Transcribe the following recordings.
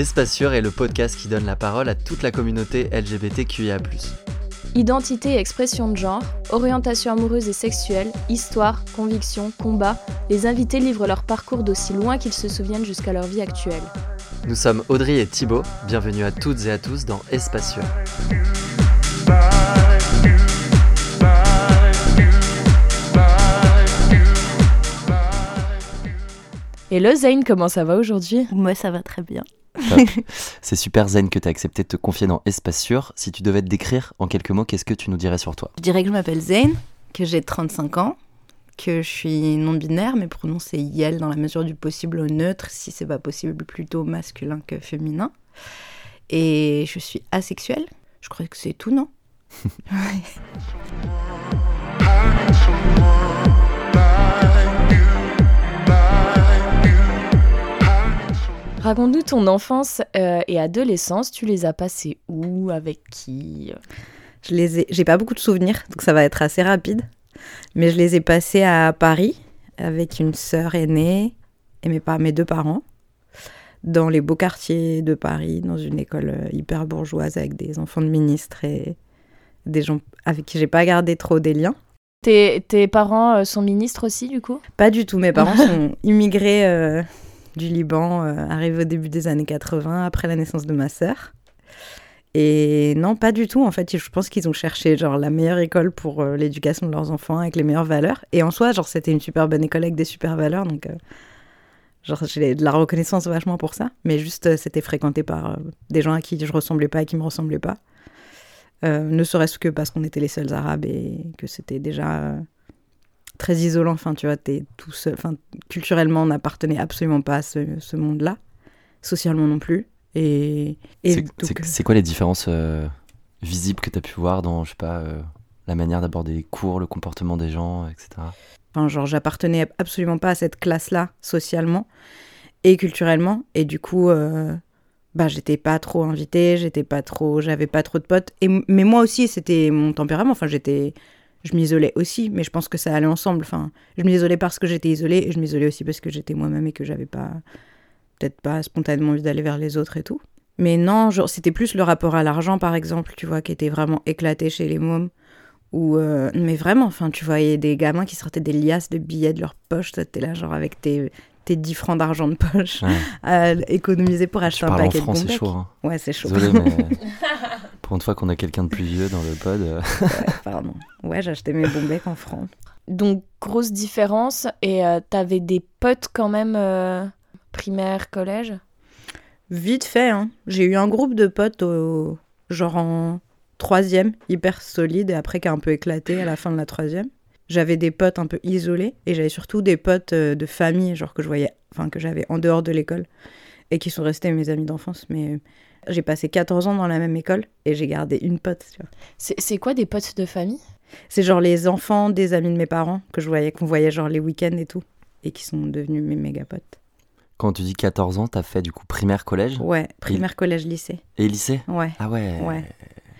Espace Sûr est le podcast qui donne la parole à toute la communauté LGBTQIA. Identité et expression de genre, orientation amoureuse et sexuelle, histoire, conviction, combat, les invités livrent leur parcours d'aussi loin qu'ils se souviennent jusqu'à leur vie actuelle. Nous sommes Audrey et Thibaut, bienvenue à toutes et à tous dans Espace Sûr. Hello Zayn, comment ça va aujourd'hui? Moi ça va très bien. C'est super zen que tu as accepté de te confier dans Espace Sûr. Si tu devais te décrire en quelques mots, qu'est-ce que tu nous dirais sur toi? Je dirais que je m'appelle Zayn, que j'ai 35 ans, que je suis non-binaire, mais pronom c'est Yel dans la mesure du possible au neutre, si c'est pas possible plutôt masculin que féminin. Et je suis asexuelle. Je crois que c'est tout, non? Raconte-nous ton enfance euh, et adolescence. Tu les as passées où Avec qui? Je les ai. J'ai pas beaucoup de souvenirs, donc ça va être assez rapide. Mais je les ai passées à Paris avec une sœur aînée et mes, mes deux parents dans les beaux quartiers de Paris, dans une école euh, hyper bourgeoise avec des enfants de ministres et des gens avec qui j'ai pas gardé trop des liens. Tes, tes parents euh, sont ministres aussi, du coup? Pas du tout. Mes parents sont immigrés du Liban, euh, arrive au début des années 80, après la naissance de ma sœur. Et non, pas du tout. En fait, je pense qu'ils ont cherché genre la meilleure école pour euh, l'éducation de leurs enfants avec les meilleures valeurs. Et en soi, genre c'était une super bonne école avec des super valeurs, donc euh, genre j'ai de la reconnaissance vachement pour ça. Mais juste, c'était fréquenté par des gens à qui je ressemblais pas et qui me ressemblaient pas. ne serait-ce que parce qu'on était les seuls arabes et que c'était déjà très isolant. Enfin, tu vois, t'es tout seul. Enfin, culturellement, on n'appartenait absolument pas à ce, monde-là. Socialement non plus. Et, c'est quoi les différences euh, visibles que tu as pu voir dans, je sais pas, euh, la manière d'aborder les cours, le comportement des gens, etc. Enfin, genre, j'appartenais absolument pas à cette classe-là, socialement et culturellement. Et du coup, euh, bah, j'étais pas trop invitée, j'étais pas trop, j'avais pas trop de potes. Et, mais moi aussi, c'était mon tempérament. Enfin, j'étais je m'isolais aussi, mais je pense que ça allait ensemble. Enfin, je m'isolais parce que j'étais isolée et je m'isolais aussi parce que j'étais moi-même et que j'avais pas, peut-être pas spontanément envie d'aller vers les autres et tout. Mais non, c'était plus le rapport à l'argent, par exemple, tu vois, qui était vraiment éclaté chez les mômes. Ou, euh, mais vraiment, enfin, tu voyais des gamins qui sortaient des liasses de billets de leur poche, t'es là, genre, avec tes, tes 10 francs d'argent de poche à économiser pour acheter un paquet en de c'est chaud. Hein. Ouais, c'est chaud. Pour une fois qu'on a quelqu'un de plus vieux dans le pod. Euh. ouais, pardon. Ouais, j'achetais mes bons becs en francs. Donc, grosse différence. Et euh, t'avais des potes quand même euh, primaire, collège? Vite fait, hein. J'ai eu un groupe de potes, au... genre en troisième, hyper solide, et après qui a un peu éclaté à la fin de la troisième. J'avais des potes un peu isolés, et j'avais surtout des potes de famille, genre que je voyais, enfin que j'avais en dehors de l'école, et qui sont restés mes amis d'enfance. Mais j'ai passé 14 ans dans la même école et j'ai gardé une pote. C'est quoi des potes de famille? C'est genre les enfants des amis de mes parents que je voyais, qu'on voyait genre les week-ends et tout, et qui sont devenus mes méga potes. Quand tu dis 14 ans, t'as fait du coup primaire, collège? Ouais, primaire, collège, lycée. Et lycée? Ouais. Ah ouais Ouais.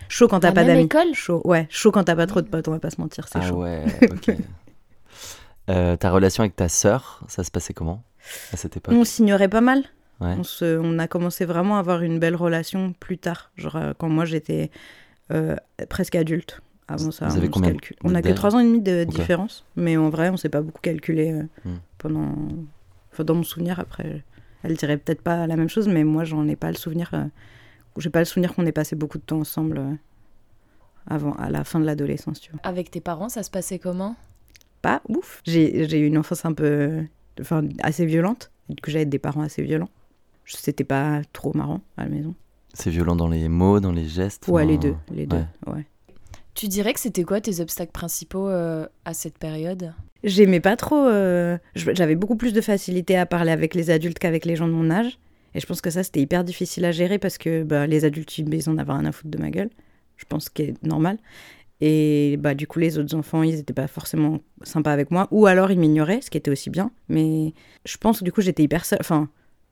Chaud quand t'as pas d'amis. école? Chaud, ouais. Chaud quand t'as pas trop de potes, on va pas se mentir, c'est ah chaud. Ah ouais, ok. Euh, ta relation avec ta sœur, ça se passait comment? À cette époque? On s'ignorait pas mal. On, a commencé vraiment à avoir une belle relation plus tard, genre euh, quand moi j'étais euh, presque adulte. Avant ça, Vous avez combien On a que 3 ans et demi de différence, mais en vrai, on s'est pas beaucoup calculé euh, hmm. pendant. Enfin, dans mon souvenir, après, elle dirait peut-être pas la même chose, mais moi, j'en ai pas le souvenir. J'ai pas le souvenir qu'on ait passé beaucoup de temps ensemble avant, à la fin de l'adolescence, tu vois. Avec tes parents, ça se passait comment? Pas ouf. J'ai eu une enfance un peu. Enfin, assez violente, que j'avais des parents assez violents c'était pas trop marrant à la maison. C'est violent dans les mots, dans les gestes Ouais, les deux, les deux, ouais. Tu dirais que c'était quoi tes obstacles principaux euh, à cette période? J'aimais pas trop. Euh, j'avais beaucoup plus de facilité à parler avec les adultes qu'avec les gens de mon âge. Et je pense que ça, c'était hyper difficile à gérer parce que bah, les adultes, ils ont d'avoir un à foutre de ma gueule. Je pense que c'est normal. Et bah, du coup, les autres enfants, ils n'étaient pas forcément sympas avec moi. Ou alors, ils m'ignoraient, ce qui était aussi bien. Mais je pense que du coup, j'étais hyper seule. Enfin,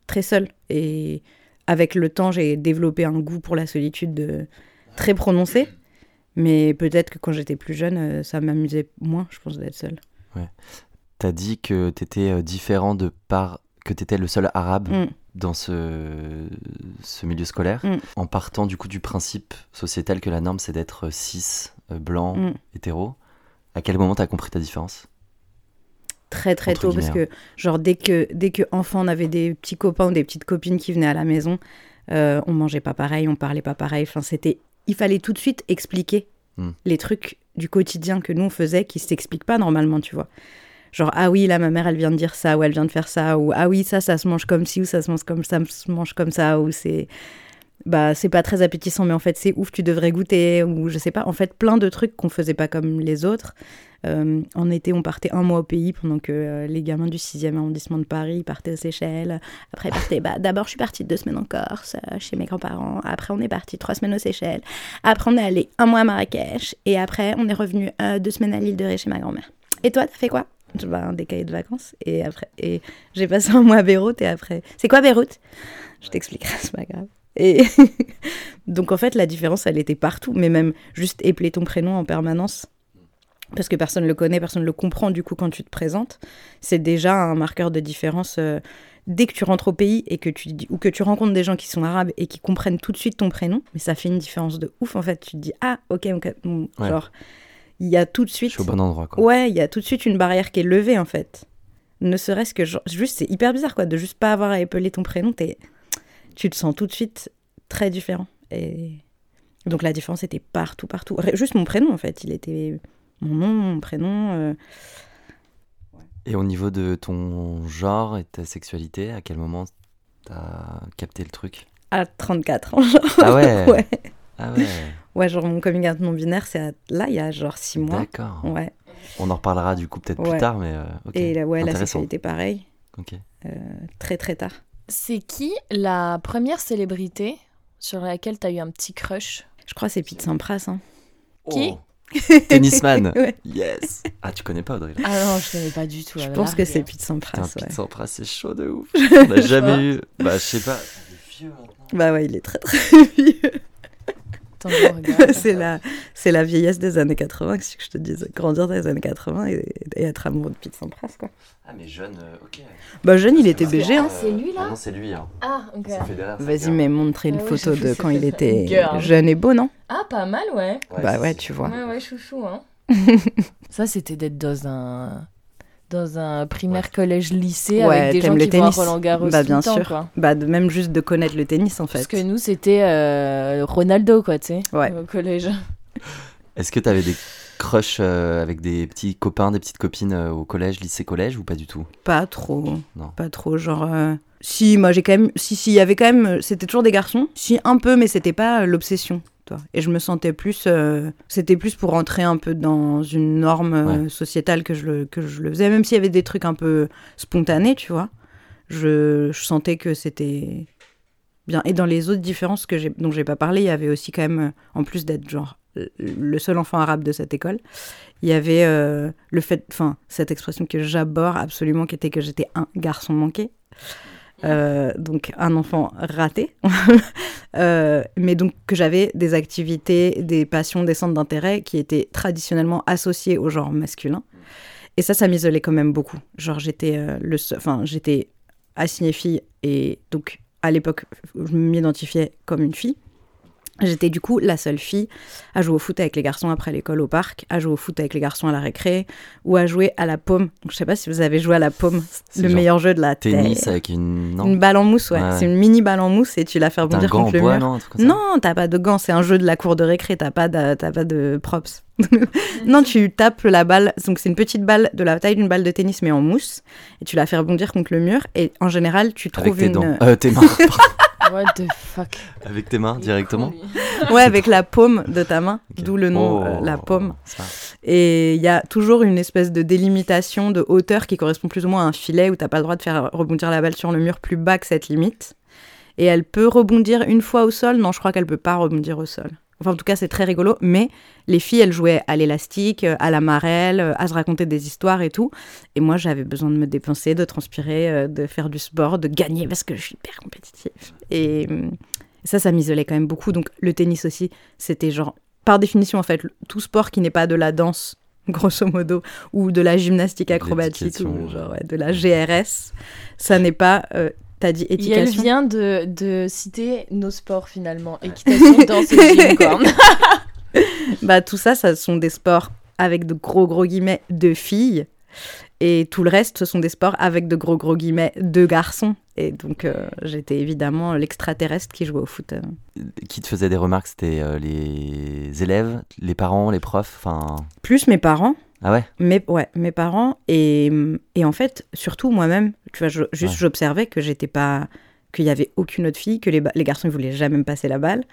très seule. Et avec le temps, j'ai développé un goût pour la solitude euh, très prononcé. Mais peut-être que quand j'étais plus jeune, euh, ça m'amusait moins, je pense, d'être seule. Ouais. T'as dit que t'étais euh, différent de par que t'étais le seul arabe. Mm. dans ce, ce milieu scolaire, Mm. en partant du coup du principe sociétal que la norme c'est d'être cis, blanc, Mm. hétéro, à quel moment t'as compris ta différence? Très très tôt parce que genre dès que dès que enfant on avait des petits copains ou des petites copines qui venaient à la maison euh, on mangeait pas pareil on parlait pas pareil. Enfin c'était il fallait tout de suite expliquer Hmm. les trucs du quotidien que nous on faisait qui s'expliquent pas normalement tu vois. Genre ah oui là ma mère elle vient de dire ça ou elle vient de faire ça ou ah oui ça ça se mange comme ci ou ça se mange comme ça se mange comme ça ou c'est bah c'est pas très appétissant mais en fait c'est ouf tu devrais goûter ou je sais pas. En fait plein de trucs qu'on faisait pas comme les autres euh, en été, on partait un mois au pays pendant que euh, les gamins du 6e arrondissement de Paris partaient aux Seychelles. Après, partaient. Bah, D'abord, je suis partie deux semaines en Corse euh, chez mes grands-parents. Après, on est parti trois semaines aux Seychelles. Après, on est allé un mois à Marrakech. Et après, on est revenu deux semaines à l'île de Ré chez ma grand-mère. Et toi, t'as fait quoi? Bah, Un décalé de vacances. Et après, et j'ai passé un mois à Beyrouth. Et après, c'est quoi Beyrouth? Je t'expliquerai, c'est pas grave. Et donc, en fait, la différence, elle était partout. Mais même juste épeler ton prénom en permanence parce que personne le connaît, personne le comprend du coup quand tu te présentes, c'est déjà un marqueur de différence. euh, dès que tu rentres au pays et que tu ou que tu rencontres des gens qui sont arabes et qui comprennent tout de suite ton prénom, mais ça fait une différence de ouf en fait. Tu te dis ah ok, ok, bon, Ouais. genre il y a tout de Je suite, suis au bon endroit quoi. ouais, il y a tout de suite une barrière qui est levée en fait. Ne serait-ce que genre, juste c'est hyper bizarre quoi de juste pas avoir à épeler ton prénom, tu te sens tout de suite très différent et donc la différence était partout partout. Juste mon prénom en fait, il était mon nom, mon prénom. euh, Et au niveau de ton genre et ta sexualité, à quel moment t'as capté le truc? À 34 ans. genre. Ah ouais ouais. Ah ouais, Ouais, genre mon coming out non binaire, c'est à- là, il y a genre 6 mois. d'accord. Ouais. On en reparlera du coup peut-être Ouais. plus tard, mais euh, ok. Et là, ouais, la sexualité, pareil. Ok. euh, très, très tard. C'est qui la première célébrité sur laquelle t'as eu un petit crush? Je crois que c'est Pete Sampras. Hein. Qui? Oh. Tennisman Ouais. Yes Ah, tu connais pas Audrey là Ah non, je connais pas du tout. Je pense que c'est. Pete Sampras. Pete Ouais. Sampras, c'est chaud de ouf. On a jamais eu. Bah, je sais pas. Bah ouais, il est très, très vieux. C'est la, c'est la vieillesse des années 80, que je te dise. Grandir dans les années 80 et, et être amoureux de Pete Sampras, quoi. Ah, mais jeune, euh, ok. Bah jeune, il était BG, hein. c'est lui, là Ah non, c'est lui. Hein. Ah, ok. Vas-y, mais montrez une Ah oui, photo de quand il était girl. jeune et beau, non? Ah, pas mal, ouais. Bah c'est- ouais, tu vois. Ouais, ouais, chouchou, hein. Ça, c'était d'être dans un dans un primaire, Ouais. collège, lycée Ouais, avec des gens le qui vont à tennis. Roland Garros Bah, tout bien le temps, sûr. quoi. Bah de- même juste de connaître le tennis, en fait. Parce que nous, c'était euh, Ronaldo, quoi, tu sais, Ouais. au collège. Est-ce que t'avais des crushs euh, avec des petits copains, des petites copines euh, au collège, lycée, collège ou pas du tout? Pas trop. Non. Pas trop, genre... euh, Si, moi j'ai quand même... Si, si, il y avait quand même... C'était toujours des garçons. Si, un peu, mais c'était pas euh, l'obsession. Toi. Et je me sentais plus... euh, C'était plus pour rentrer un peu dans une norme euh, sociétale que je, le, que je le faisais. Même s'il y avait des trucs un peu spontanés, tu vois. Je, je sentais que c'était bien. Et dans les autres différences que dont j'ai pas parlé, il y avait aussi quand même, en plus d'être genre le- le seul enfant arabe de cette école, il y avait euh, le fait, enfin, cette expression que j'aborde absolument, qui était que j'étais un garçon manqué. Euh, donc un enfant raté, Euh, mais donc que j'avais des activités, des passions, des centres d'intérêt qui étaient traditionnellement associés au genre masculin. Et ça, ça m'isolait quand même beaucoup. Genre j'étais euh, le, j'étais assignée fille et donc à l'époque je m'identifiais comme une fille. J'étais du coup la seule fille à jouer au foot avec les garçons après l'école au parc, à jouer au foot avec les garçons à la récré, ou à jouer à la paume. Donc, je sais pas si vous avez joué à la paume, C'est le meilleur jeu de la Tennis terre. avec une. Non Une balle en mousse, ouais. Ouais. C'est une mini balle en mousse et tu la fais rebondir contre le bois, mur. non t'as pas de gants, c'est un jeu de la cour de récré, t'as pas de, t'as pas de props. non, tu tapes la balle, donc c'est une petite balle de la taille d'une balle de tennis mais en mousse, et tu la fais rebondir contre le mur, et en général, tu Avec trouves tes une... dents. Euh, tes mains. What the fuck? Avec tes mains directement Ouais, avec la paume de ta main, d'où le nom, Oh, euh, la paume. ça. Et il y a toujours une espèce de délimitation de hauteur qui correspond plus ou moins à un filet où t'as pas le droit de faire rebondir la balle sur le mur plus bas que cette limite. Et elle peut rebondir une fois au sol? Non, je crois qu'elle peut pas rebondir au sol. Enfin, en tout cas, c'est très rigolo. Mais les filles, elles jouaient à l'élastique, euh, à la marelle, euh, à se raconter des histoires et tout. Et moi, j'avais besoin de me dépenser, de transpirer, euh, de faire du sport, de gagner parce que je suis hyper compétitive. Et ça, ça m'isolait quand même beaucoup. Donc, le tennis aussi, c'était genre, par définition, en fait, tout sport qui n'est pas de la danse, grosso modo, ou de la gymnastique acrobatique, ou L'éducation, genre, ouais, de la GRS, ça n'est pas euh, T'as dit Et elle éducation. vient de, de citer nos sports finalement. Équitation, danse et. Bah, tout ça, ça sont des sports avec de gros gros guillemets de filles. Et tout le reste, ce sont des sports avec de gros gros guillemets de garçons. Et donc, euh, j'étais évidemment l'extraterrestre qui jouait au foot. euh. Qui te faisait des remarques C'était euh, les élèves, les parents, les profs Enfin. Plus mes parents. Ah ouais? Mes, ouais, mes parents. Et, et en fait, surtout moi-même, tu vois, je- juste Ouais. j'observais que j'étais pas. qu'il y avait aucune autre fille, que les, les garçons ils voulaient jamais me passer la balle,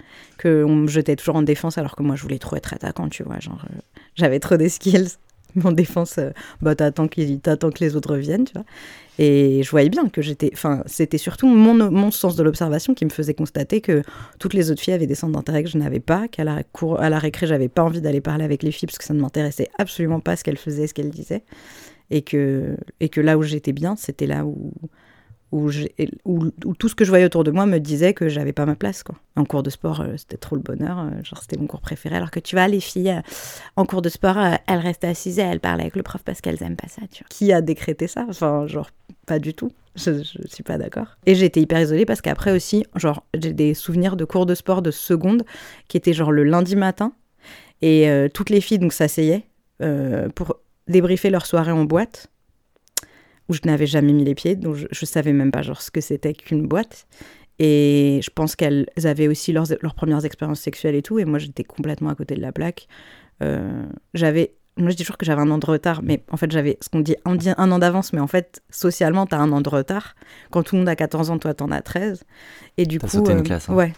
qu'on me jetait toujours en défense alors que moi je voulais trop être attaquant, tu vois. Genre, euh, j'avais trop des skills. Mais en défense, euh, bah, t'attends t'attends que les autres viennent, tu vois. Et je voyais bien que j'étais. Enfin, c'était surtout mon, mon sens de l'observation qui me faisait constater que toutes les autres filles avaient des centres d'intérêt que je n'avais pas, qu'à la, cour, à la récré, j'avais pas envie d'aller parler avec les filles parce que ça ne m'intéressait absolument pas ce qu'elles faisaient, ce qu'elles disaient. Et que, et que là où j'étais bien, c'était là où, où, tout ce que je voyais autour de moi me disait que j'avais pas ma place. Quoi. En cours de sport, euh, c'était trop le bonheur. euh, genre, c'était mon cours préféré. Alors que tu vois, les filles, euh, en cours de sport, elles restaient assises et elles parlaient avec le prof parce qu'elles aiment pas ça. Qui a décrété ça? Enfin, genre, pas du tout. Je, je suis pas d'accord. Et j'étais hyper isolée parce qu'après aussi, genre, j'ai des souvenirs de cours de sport de seconde qui étaient genre le lundi matin. Et toutes les filles donc s'asseyaient pour débriefer leur soirée en boîte où je n'avais jamais mis les pieds, donc je, je savais même pas genre ce que c'était qu'une boîte. Et je pense qu'elles avaient aussi leurs, leurs premières expériences sexuelles et tout, et moi j'étais complètement à côté de la plaque. Euh, j'avais, moi je dis toujours que j'avais un an de retard, mais en fait j'avais ce qu'on dit, un an d'avance, mais en fait socialement t'as un an de retard. Quand tout le monde a 14 ans, toi t'en as 13. Et du coup, sauté une euh, classe, hein. ouais.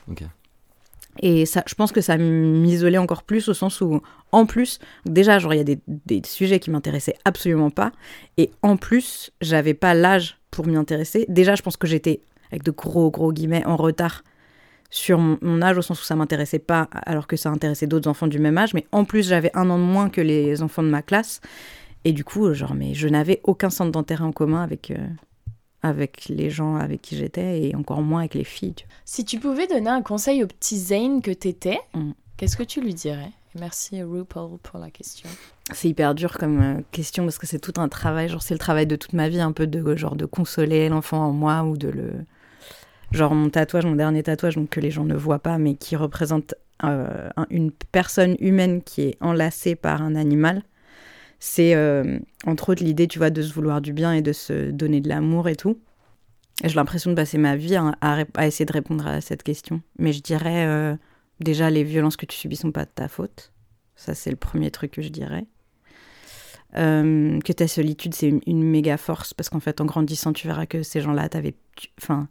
Et ça, je pense que ça m'isolait encore plus au sens où, en plus, déjà, genre, il y a des, des sujets qui m'intéressaient absolument pas. Et en plus, j'avais pas l'âge pour m'y intéresser. Déjà, je pense que j'étais, avec de gros, gros guillemets, en retard sur mon, âge, au sens où ça m'intéressait pas, alors que ça intéressait d'autres enfants du même âge. Mais en plus, j'avais un an de moins que les enfants de ma classe. Et du coup, genre, mais je n'avais aucun centre d'intérêt en commun avec, euh, avec les gens avec qui j'étais, et encore moins avec les filles. Si tu pouvais donner un conseil au petit Zane que t'étais, Mm. qu'est-ce que tu lui dirais? Merci RuPaul pour la question. C'est hyper dur comme euh, question parce que c'est tout un travail, genre c'est le travail de toute ma vie, un peu de genre de consoler l'enfant en moi ou de le genre mon tatouage, mon dernier tatouage donc que les gens ne voient pas mais qui représente euh, un- une personne humaine qui est enlacée par un animal. C'est euh, entre autres l'idée, tu vois, de se vouloir du bien et de se donner de l'amour et tout. J'ai l'impression de passer ma vie à, essayer de répondre à cette question. Mais je dirais euh, déjà les violences que tu subis sont pas de ta faute. Ça, c'est le premier truc que je dirais. Euh, que ta solitude, c'est une, une méga force, parce qu'en fait, en grandissant, tu verras que ces gens-là, t'avais, enfin,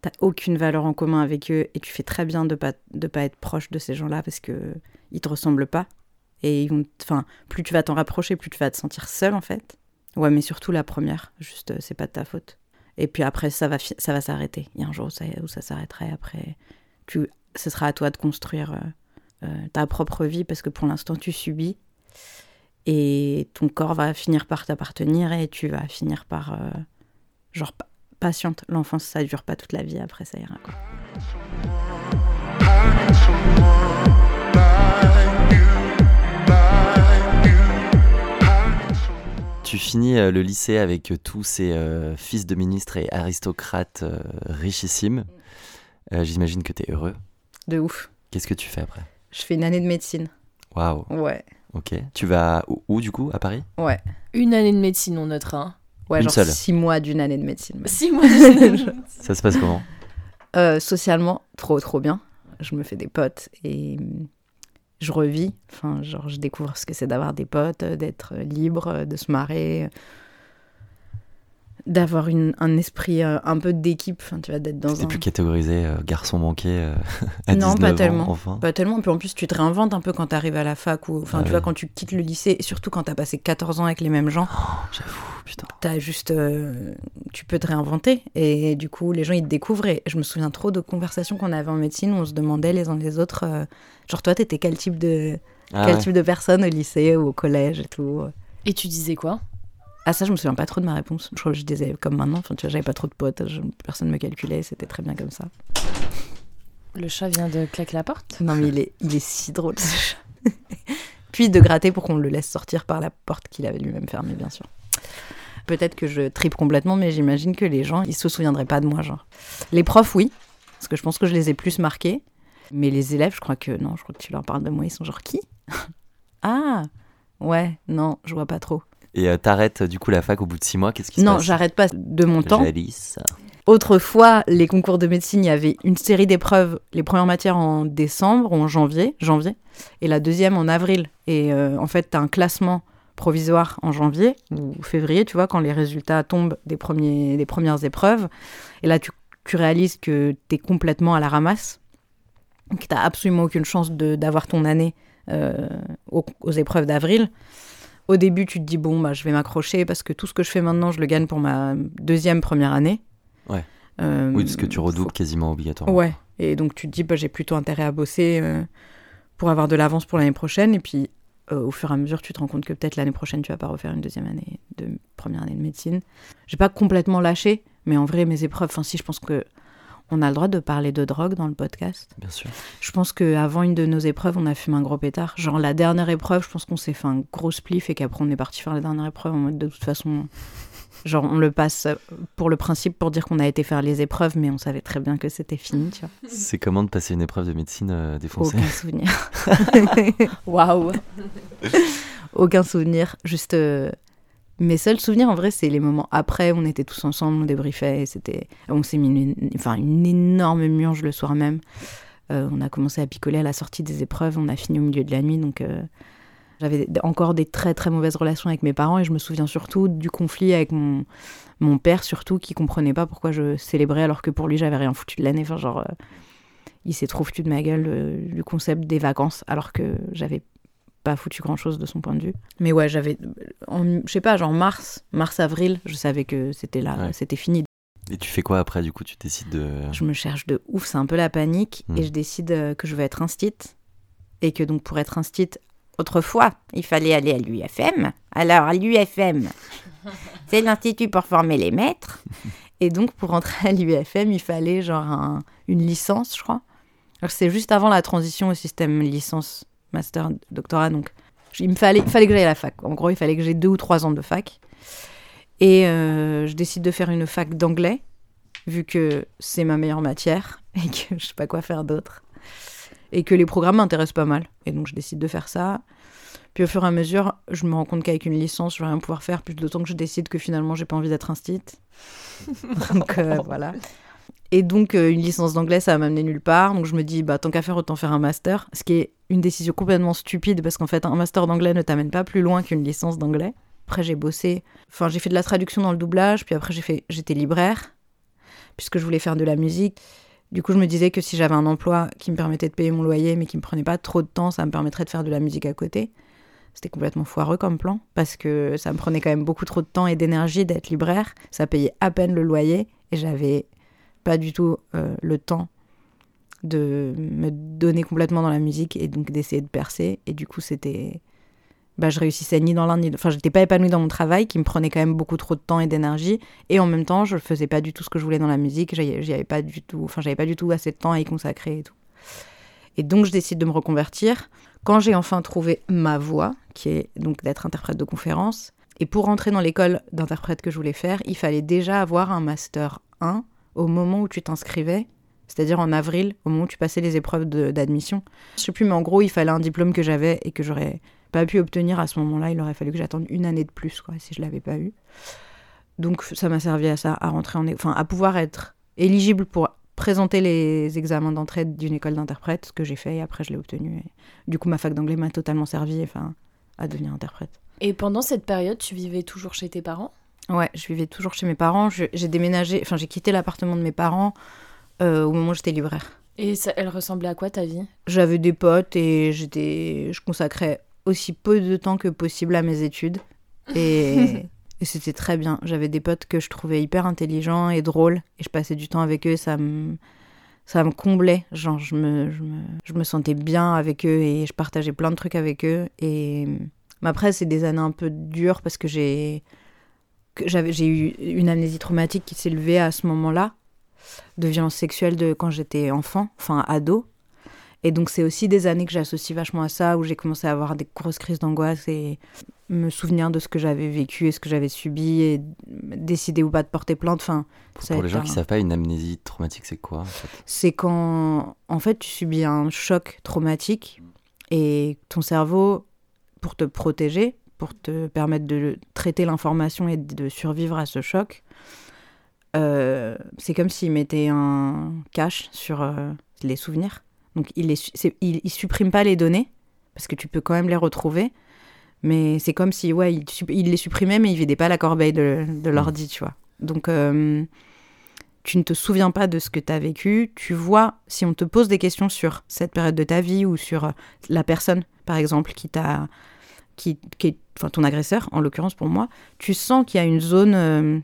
t'as aucune valeur en commun avec eux, et tu fais très bien de pas de pas être proche de ces gens-là, parce que ils te ressemblent pas, enfin, plus tu vas t'en rapprocher, plus tu vas te sentir seul, en fait. Ouais, mais surtout la première, juste, euh, c'est pas de ta faute. Et puis après, ça va, ça va s'arrêter. Il y a un jour où ça, ça s'arrêterait. Après, tu, ce sera à toi de construire euh, euh, ta propre vie, parce que pour l'instant, tu subis et ton corps va finir par t'appartenir et tu vas finir par genre pa- patiente l'enfance ça dure pas toute la vie après ça ira quoi. Tu finis euh, le lycée avec euh, tous ces euh, fils de ministres et aristocrates euh, richissimes. Euh, J'imagine que tu es heureux. de ouf Qu'est-ce que tu fais après? Je fais une année de médecine Waouh, ouais ok. Tu vas où, où, du coup À Paris? Ouais Une année de médecine, on notera. hein. ouais Une genre seule. six mois d'une année de médecine Six mois de Ça se passe comment? Euh, socialement trop trop bien je me fais des potes et je revis. Enfin genre je découvre ce que c'est d'avoir des potes d'être libre de se marrer d'avoir un esprit euh, un peu d'équipe enfin tu vois d'être dans un plus catégorisé euh, garçon manqué euh, à Non, 19 pas ans, tellement. enfin. Pas tellement. Puis en plus, tu te réinventes un peu quand tu arrives à la fac ou enfin Ah tu oui. vois quand tu quittes le lycée et surtout quand tu as passé 14 ans avec les mêmes gens, Oh, J'avoue, putain. t'as juste euh, tu peux te réinventer et du coup les gens ils te découvrent et je me souviens trop de conversations qu'on avait en médecine où on se demandait les uns les autres euh, genre toi t'étais quel type de Ah quel ouais. type de personne au lycée ou au collège et tout. Et tu disais quoi? Ah ça je me souviens pas trop de ma réponse. Je crois que je disais comme maintenant, enfin tu vois j'avais pas trop de potes, je- personne me calculait, c'était très bien comme ça. Le chat vient de claquer la porte? Non, mais il est, il est si drôle, ce chat. Puis de gratter pour qu'on le laisse sortir par la porte qu'il avait lui-même fermée, bien sûr. Peut-être que je tripe complètement, mais j'imagine que les gens, ils se souviendraient pas de moi, genre. Les profs, oui, parce que je pense que je les ai plus marqués. Mais les élèves, je crois que non, je crois que tu leur parles de moi, ils sont genre qui? Ah, ouais, non, je vois pas trop. Et euh, t'arrêtes du coup la fac au bout de six mois, qu'est-ce qui se Non, passe j'arrête pas de mon temps. Autrefois, les concours de médecine, il y avait une série d'épreuves, les premières matières en décembre ou en janvier, janvier, et la deuxième en avril. Et euh, en fait, tu as un classement provisoire en janvier ou février, tu vois, quand les résultats tombent des, premiers, des premières épreuves. Et là, tu, tu réalises que tu es complètement à la ramasse, que tu n'as absolument aucune chance d'avoir ton année euh, aux, aux épreuves d'avril. Au début, tu te dis, bon, bah, je vais m'accrocher parce que tout ce que je fais maintenant, je le gagne pour ma deuxième première année. Ouais. Euh, Oui, parce que tu redoubles quasiment obligatoirement. Ouais. Et donc tu te dis, bah, j'ai plutôt intérêt à bosser euh, pour avoir de l'avance pour l'année prochaine. Et puis euh, au fur et à mesure, tu te rends compte que peut-être l'année prochaine, tu vas pas refaire une deuxième année de première année de médecine. J'ai pas complètement lâché, mais en vrai, mes épreuves, enfin si, je pense que on a le droit de parler de drogue dans le podcast. Bien sûr. Je pense qu'avant une de nos épreuves, on a fumé un gros pétard. Genre la dernière épreuve, je pense qu'on s'est fait un gros spliff et qu'après on est parti faire la dernière épreuve en mode de toute façon. Genre on le passe pour le principe pour dire qu'on a été faire les épreuves, mais on savait très bien que c'était fini, tu vois. C'est comment de passer une épreuve de médecine euh, défoncée Aucun souvenir. Waouh. Aucun souvenir. Juste. euh, Mes seuls souvenirs, en vrai, c'est les moments après. On était tous ensemble, on débriefait. C'était, on s'est mis une, enfin, une énorme murge le soir même. Euh, on a commencé à picoler à la sortie des épreuves. On a fini au milieu de la nuit, donc. euh, J'avais encore des très très mauvaises relations avec mes parents et je me souviens surtout du conflit avec mon, mon père, surtout, qui comprenait pas pourquoi je célébrais alors que pour lui j'avais rien foutu de l'année. Genre, euh, il s'est trop foutu de ma gueule du concept des vacances alors que j'avais pas foutu grand chose de son point de vue. Mais ouais, j'avais, en- je sais pas, genre mars, mars-avril, je savais que c'était là, Ouais. c'était fini. Et tu fais quoi après du coup Tu décides de. Je me cherche de ouf, c'est un peu la panique Mm. et je décide euh, que je vais être instite et que donc pour être instite, autrefois, il fallait aller à l'UFM. Alors à l'UFM, c'est l'institut pour former les maîtres. Et donc pour entrer à l'UFM, il fallait genre un- une licence, je crois. Alors c'est juste avant la transition au système licence, master, doctorat, donc il me fallait, il fallait que j'aille à la fac. En gros, il fallait que j'ai deux ou trois ans de fac. Et euh, je décide de faire une fac d'anglais vu que c'est ma meilleure matière et que je sais pas quoi faire d'autre. Et que les programmes m'intéressent pas mal. Et donc je décide de faire ça. Puis au fur et à mesure, je me rends compte qu'avec une licence, je vais rien pouvoir faire, plus d'autant que je décide que finalement, j'ai pas envie d'être instite. donc euh, voilà. Et donc euh, une licence d'anglais, ça va m'amener nulle part. Donc je me dis, bah tant qu'à faire, autant faire un master. Ce qui est une décision complètement stupide parce qu'en fait, un master d'anglais ne t'amène pas plus loin qu'une licence d'anglais. Après, j'ai bossé. Enfin, j'ai fait de la traduction dans le doublage. Puis après, j'ai fait, j'étais libraire puisque je voulais faire de la musique. Du coup, je me disais que si j'avais un emploi qui me permettait de payer mon loyer, mais qui me prenait pas trop de temps, ça me permettrait de faire de la musique à côté. C'était complètement foireux comme plan, parce que ça me prenait quand même beaucoup trop de temps et d'énergie d'être libraire. Ça payait à peine le loyer, et j'avais pas du tout euh, le temps de me donner complètement dans la musique et donc d'essayer de percer. Et du coup, c'était. Bah, je réussissais ni dans l'un ni. Enfin, j'étais pas épanouie dans mon travail, qui me prenait quand même beaucoup trop de temps et d'énergie. Et en même temps, je faisais pas du tout ce que je voulais dans la musique. J'y avais pas du tout, enfin, j'avais pas du tout assez de temps à y consacrer et tout. Et donc, je décide de me reconvertir. Quand j'ai enfin trouvé ma voie, qui est donc d'être interprète de conférence, et pour rentrer dans l'école d'interprète que je voulais faire, il fallait déjà avoir un master 1 au moment où tu t'inscrivais, c'est-à-dire en avril, au moment où tu passais les épreuves d'admission. Je sais plus, mais en gros, il fallait un diplôme que j'avais et que j'aurais pas pu obtenir à ce moment-là. Il aurait fallu que j'attende une année de plus, quoi, si je l'avais pas eu. Donc ça m'a servi à ça, à rentrer enfin, à pouvoir être éligible pour présenter les examens d'entrée d'une école d'interprète, ce que j'ai fait et après je l'ai obtenu. Du coup, ma fac d'anglais m'a totalement servi, enfin, à devenir interprète. Et pendant cette période, tu vivais toujours chez tes parents? Ouais, je vivais toujours chez mes parents. J'ai déménagé, enfin, j'ai quitté l'appartement de mes parents euh, au moment où j'étais libraire. Et ça, elle ressemblait à quoi ta vie? J'avais des potes et j'étais, je consacrais aussi peu de temps que possible à mes études. Et, et c'était très bien. J'avais des potes que je trouvais hyper intelligents et drôles. Et je passais du temps avec eux. Ça me, ça me comblait. Genre, je me, je, me, je me sentais bien avec eux et je partageais plein de trucs avec eux. Et mais après, c'est des années un peu dures parce que j'ai, j'ai eu une amnésie traumatique qui s'est levée à ce moment-là de violence sexuelle de quand j'étais enfant, enfin ado. Et donc c'est aussi des années que j'associe vachement à ça, où j'ai commencé à avoir des grosses crises d'angoisse et me souvenir de ce que j'avais vécu et ce que j'avais subi et décider ou pas de porter plainte. Enfin, pour, pour les gens qui ne savent pas, une amnésie traumatique, c'est quoi en fait? C'est quand, en fait, tu subis un choc traumatique et ton cerveau, pour te protéger, pour te permettre de traiter l'information et de survivre à ce choc, euh, c'est comme s'il mettait un cache sur euh, les souvenirs. Donc il, il, il supprime pas les données parce que tu peux quand même les retrouver mais c'est comme si, ouais, il, les supprimait, mais il vidait pas la corbeille de, de l'ordi, mm. tu vois. Donc, euh, tu ne te souviens pas de ce que tu as vécu. Tu vois, si on te pose des questions sur cette période de ta vie ou sur la personne, par exemple, qui t'a. Qui, qui est, enfin, ton agresseur, en l'occurrence pour moi, tu sens qu'il y a une zone. Euh,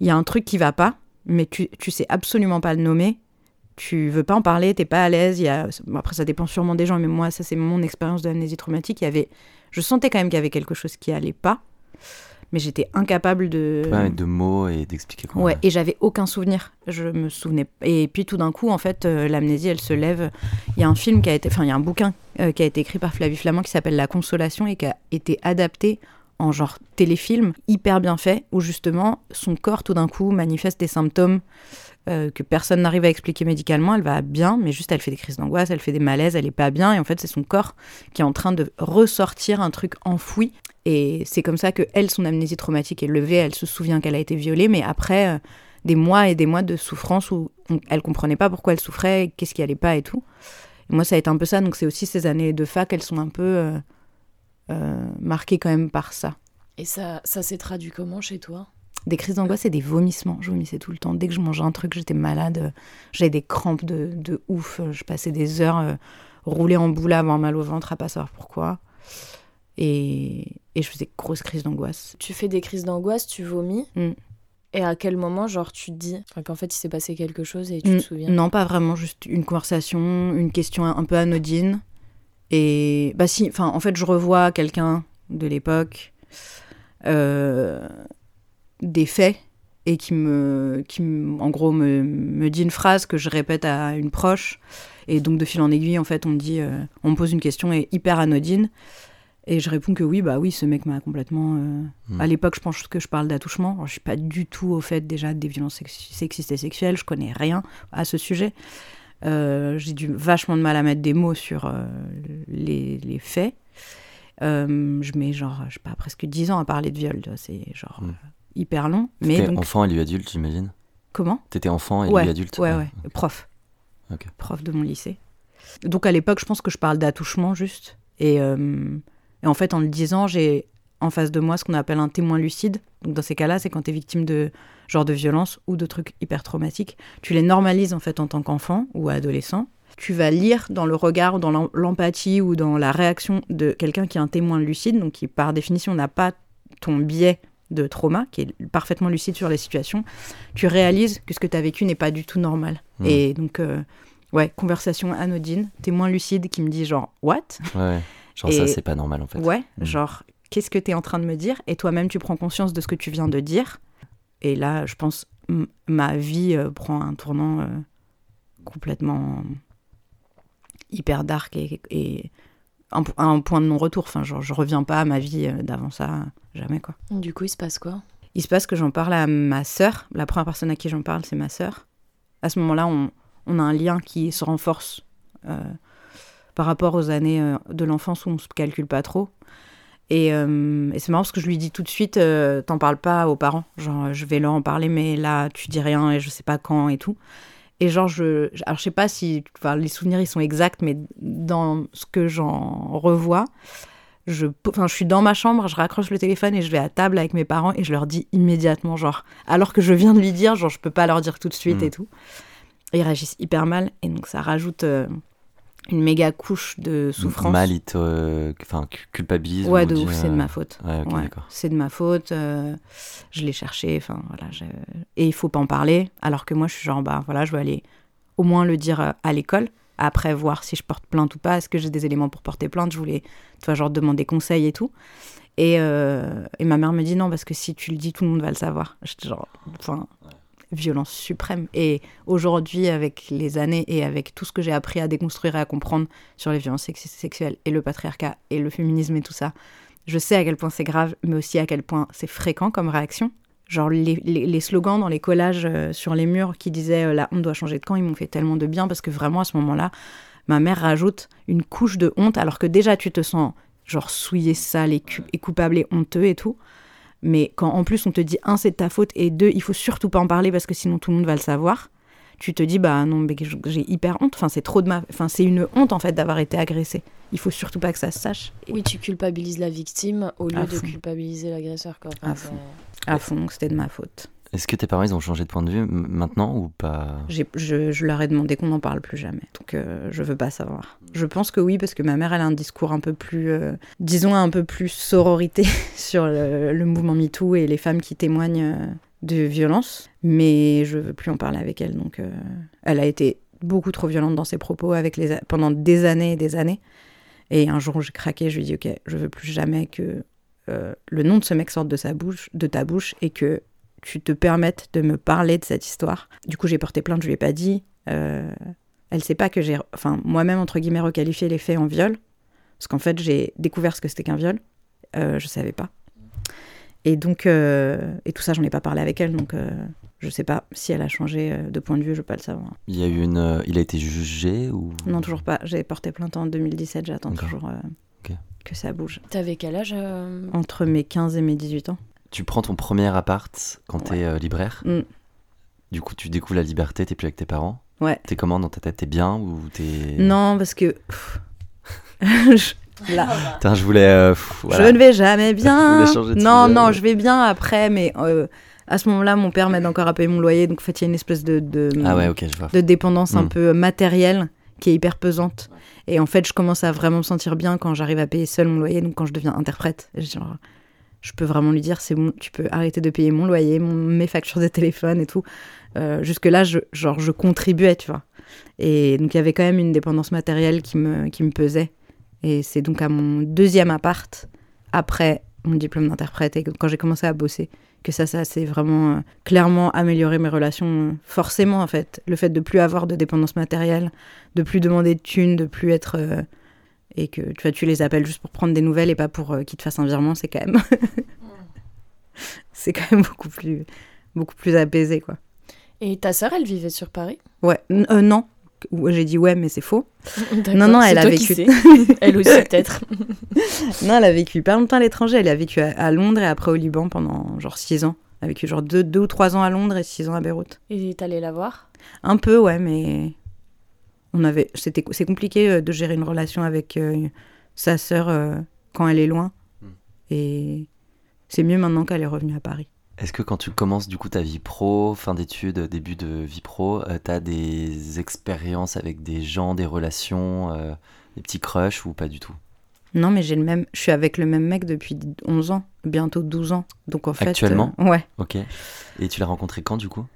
il y a un truc qui va pas, mais tu, tu sais absolument pas le nommer tu veux pas en parler, t'es pas à l'aise. Après, ça dépend sûrement des gens, mais moi, ça, c'est mon expérience d'amnésie traumatique. Il y avait je sentais quand même qu'il y avait quelque chose qui allait pas, mais j'étais incapable de. De mots et d'expliquer quoi. Ouais, et j'avais aucun souvenir. Je me souvenais. Et puis tout d'un coup, en fait, euh, l'amnésie, elle se lève. Il y a un film qui a été. Enfin, il y a un bouquin euh, qui a été écrit par Flavie Flamand qui s'appelle La Consolation et qui a été adapté en genre téléfilm, hyper bien fait, où justement son corps tout d'un coup manifeste des symptômes euh, que personne n'arrive à expliquer médicalement. Elle va bien, mais juste elle fait des crises d'angoisse, elle fait des malaises, elle est pas bien. Et en fait, c'est son corps qui est en train de ressortir un truc enfoui. Et c'est comme ça que elle, son amnésie traumatique est levée. Elle se souvient qu'elle a été violée, mais après euh, des mois et des mois de souffrance où elle comprenait pas pourquoi elle souffrait, qu'est-ce qui allait pas et tout. moi, ça a été un peu ça. Donc c'est aussi ces années de fac, elles sont un peu euh, marquées quand même par ça. Et ça, ça s'est traduit comment chez toi? Des crises d'angoisse et des vomissements. Je vomissais tout le temps. Dès que je mangeais un truc, j'étais malade. J'avais des crampes de, de, ouf. Je passais des heures euh, roulées en boule, avoir mal au ventre, à pas savoir pourquoi. Et, et je faisais grosse crise d'angoisse. Tu fais des crises d'angoisse, tu vomis mm. Et à quel moment, genre, tu te dis qu'en fait, il s'est passé quelque chose et tu te mm. souviens? Non, pas vraiment. Juste une conversation, une question un peu anodine. Et bah si, enfin, en fait, je revois quelqu'un de l'époque. Euh, des faits et qui me, qui en gros me, me, dit une phrase que je répète à une proche et donc de fil en aiguille en fait on me dit euh, on me pose une question et hyper anodine et je réponds que oui bah oui ce mec m'a complètement euh, hmm. à l'époque je pense que je parle d'attouchement je suis pas du tout au fait déjà des violences sexistes et sexuelles je connais rien à ce sujet euh, j'ai du vachement de mal à mettre des mots sur les, les, faits je mets genre je sais pas presque 10 ans à parler de viol c'est genre hmm hyper long. Mais donc... enfant et adulte, j'imagine? Comment? T'étais enfant et lui adulte Ouais, ouais, prof. Prof de mon lycée. Donc à l'époque, je pense que je parle d'attouchement juste. Et, euh, et, en fait, en le disant, j'ai en face de moi ce qu'on appelle un témoin lucide. Donc dans ces cas-là, c'est quand tu es victime de genre de violence ou de trucs hyper traumatiques. Tu les normalises en fait en tant qu'enfant ou adolescent. Tu vas lire dans le regard, dans l'empathie ou dans la réaction de quelqu'un qui est un témoin lucide, donc qui par définition n'a pas ton biais de trauma, qui est parfaitement lucide sur les situations, tu réalises que ce que tu as vécu n'est pas du tout normal. Hmm. Et donc, euh, ouais, conversation anodine, témoin lucide qui me dit genre, what? Ouais, genre ça, c'est pas normal en fait. Ouais, hmm. genre, qu'est-ce que tu es en train de me dire? Et toi-même, tu prends conscience de ce que tu viens de dire. Et là, je pense, ma vie euh, prend un tournant euh, complètement hyper dark et un, point de non-retour. Enfin, genre, je reviens pas à ma vie euh, d'avant ça, jamais quoi. Du coup, il se passe quoi? Il se passe que j'en parle à ma sœur. La première personne à qui j'en parle, c'est ma sœur. À ce moment-là, on, on, a un lien qui se renforce euh, par rapport aux années de l'enfance où on se calcule pas trop. Et, et c'est marrant parce que je lui dis tout de suite, t'en parles pas aux parents. Genre, je vais leur en parler, mais là, tu dis rien et je sais pas quand et tout. Et genre, je, alors je sais pas si enfin, les souvenirs ils sont exacts, mais dans ce que j'en revois, je, enfin, je suis dans ma chambre, je raccroche le téléphone et je vais à table avec mes parents et je leur dis immédiatement, genre, alors que je viens de lui dire, genre, je peux pas leur dire tout de suite et mm. tout. Et ils réagissent hyper mal et donc ça rajoute euh, une méga couche de souffrance. Mal, il te enfin, culpabilise. Ouais, de ouf, c'est de ma faute. Ouais, c'est de ma faute. Euh, je l'ai cherché, enfin voilà. Et il faut pas en parler. Alors que moi, je suis genre, bah voilà, je veux aller au moins le dire euh, à l'école. Après, voir si je porte plainte ou pas. Est-ce que j'ai des éléments pour porter plainte Je voulais, tu vois, genre demander conseil et tout. Et, euh, et ma mère me dit non, parce que si tu le dis, tout le monde va le savoir. J'étais genre, enfin, violence suprême. Et aujourd'hui, avec les années et avec tout ce que j'ai appris à déconstruire et à comprendre sur les violences sexuelles et le patriarcat et le féminisme et tout ça, Je sais à quel point c'est grave, mais aussi à quel point c'est fréquent comme réaction. Genre les, les- slogans dans les collages euh, sur les murs qui disaient euh, la honte doit changer de camp, ils m'ont fait tellement de bien parce que vraiment à ce moment-là, ma mère rajoute une couche de honte alors que déjà tu te sens genre souillé, sale et coupable et honteux et tout. Mais quand en plus on te dit un c'est de ta faute et deux il faut surtout pas en parler parce que sinon tout le monde va le savoir, tu te dis bah non mais j'ai hyper honte. Enfin c'est trop de ma, enfin c'est une honte en fait d'avoir été agressée. Il faut surtout pas que ça se sache. Oui, tu culpabilises la victime au lieu À de fond. culpabiliser l'agresseur. quoi. À Enfin, fond. à fond c'était de ma faute. Est-ce que tes parents ils ont changé de point de vue maintenant ou pas? Je, leur ai demandé qu'on n'en parle plus jamais. Donc, euh, je veux pas savoir. Je pense que oui, parce que ma mère, elle a un discours un peu plus, euh, disons, un peu plus sororité sur le, mouvement MeToo et les femmes qui témoignent euh, de violence. Mais je veux plus en parler avec elle. Donc, euh, elle a été beaucoup trop violente dans ses propos avec les, pendant des années et des années. Et un jour, j'ai craqué. Je lui ai dit, OK, je veux plus jamais que le nom de ce mec sorte de, sa bouche, de ta bouche et que tu te permettes de me parler de cette histoire. Du coup, j'ai porté plainte, je lui ai pas dit. Euh, elle sait pas que j'ai, enfin, moi-même, entre guillemets, requalifié les faits en viol. Parce qu'en fait, j'ai découvert ce que c'était qu'un viol. Euh, je savais pas. Et donc, euh, et tout ça, j'en ai pas parlé avec elle. Donc, euh, je sais pas si elle a changé euh, de point de vue, je veux pas le savoir. Il y a eu une, euh, il a été jugé ou? Non, toujours pas. J'ai porté plainte en 2017, j'attends toujours euh, que ça bouge. T'avais quel âge euh, Entre mes 15 et mes 18 ans. Tu prends ton premier appart quand t'es euh, libraire. Mm. Du coup, tu découvres la liberté, t'es plus avec tes parents. Ouais. T'es comment dans ta tête? T'es bien ou t'es Non, parce que. je- Là, Putain, je voulais. euh, pff, voilà. Je ne vais jamais bien. non, non, je vais bien après, mais euh, à ce moment-là, mon père m'aide encore à payer mon loyer, donc en fait, il y a une espèce de, de, Ah ouais, ok, je vois. de dépendance un Mm. peu matérielle qui est hyper pesante. Et en fait, je commence à vraiment me sentir bien quand j'arrive à payer seul mon loyer, donc quand je deviens interprète. Genre, je peux vraiment lui dire, c'est bon, tu peux arrêter de payer mon loyer, mon- mes factures de téléphone et tout. Euh, Jusque-là, je, genre, je contribuais, tu vois. Et donc, il y avait quand même une dépendance matérielle qui me, qui me pesait. Et c'est donc à mon deuxième appart, après mon diplôme d'interprète, et quand j'ai commencé à bosser, que ça, ça s'est vraiment euh, clairement amélioré mes relations. euh, Forcément, en fait, le fait de plus avoir de dépendance matérielle, de plus demander de thunes, de plus être. Et que tu vois, tu les appelles juste pour prendre des nouvelles et pas pour euh, qu'ils te fassent un virement, c'est quand même. c'est quand même beaucoup plus, beaucoup plus apaisé, quoi. Et ta sœur, elle vivait sur Paris? Ouais, euh, non. J'ai dit ouais, mais c'est faux. Non, non, elle a vécu- elle aussi, peut-être. Non, elle a vécu pas longtemps à l'étranger. Elle a vécu à, à Londres et après au Liban pendant genre six ans. Elle a vécu genre deux, deux ou trois ans à Londres et six ans à Beyrouth. Et t'allais la voir? Un peu, ouais, mais on avait, c'était, c'est compliqué euh, de gérer une relation avec euh, sa sœur euh, quand elle est loin. Mm. Et c'est mieux maintenant qu'elle est revenue à Paris. Est-ce que quand tu commences du coup ta vie pro, fin d'études, début de vie pro, euh, t'as des expériences avec des gens, des relations, des petits crushs ou pas du tout? Non, mais j'ai le même, je suis avec le même mec depuis 11 ans, bientôt 12 ans. Donc en fait, Actuellement? ouais, Ok. Et tu l'as rencontré quand du coup?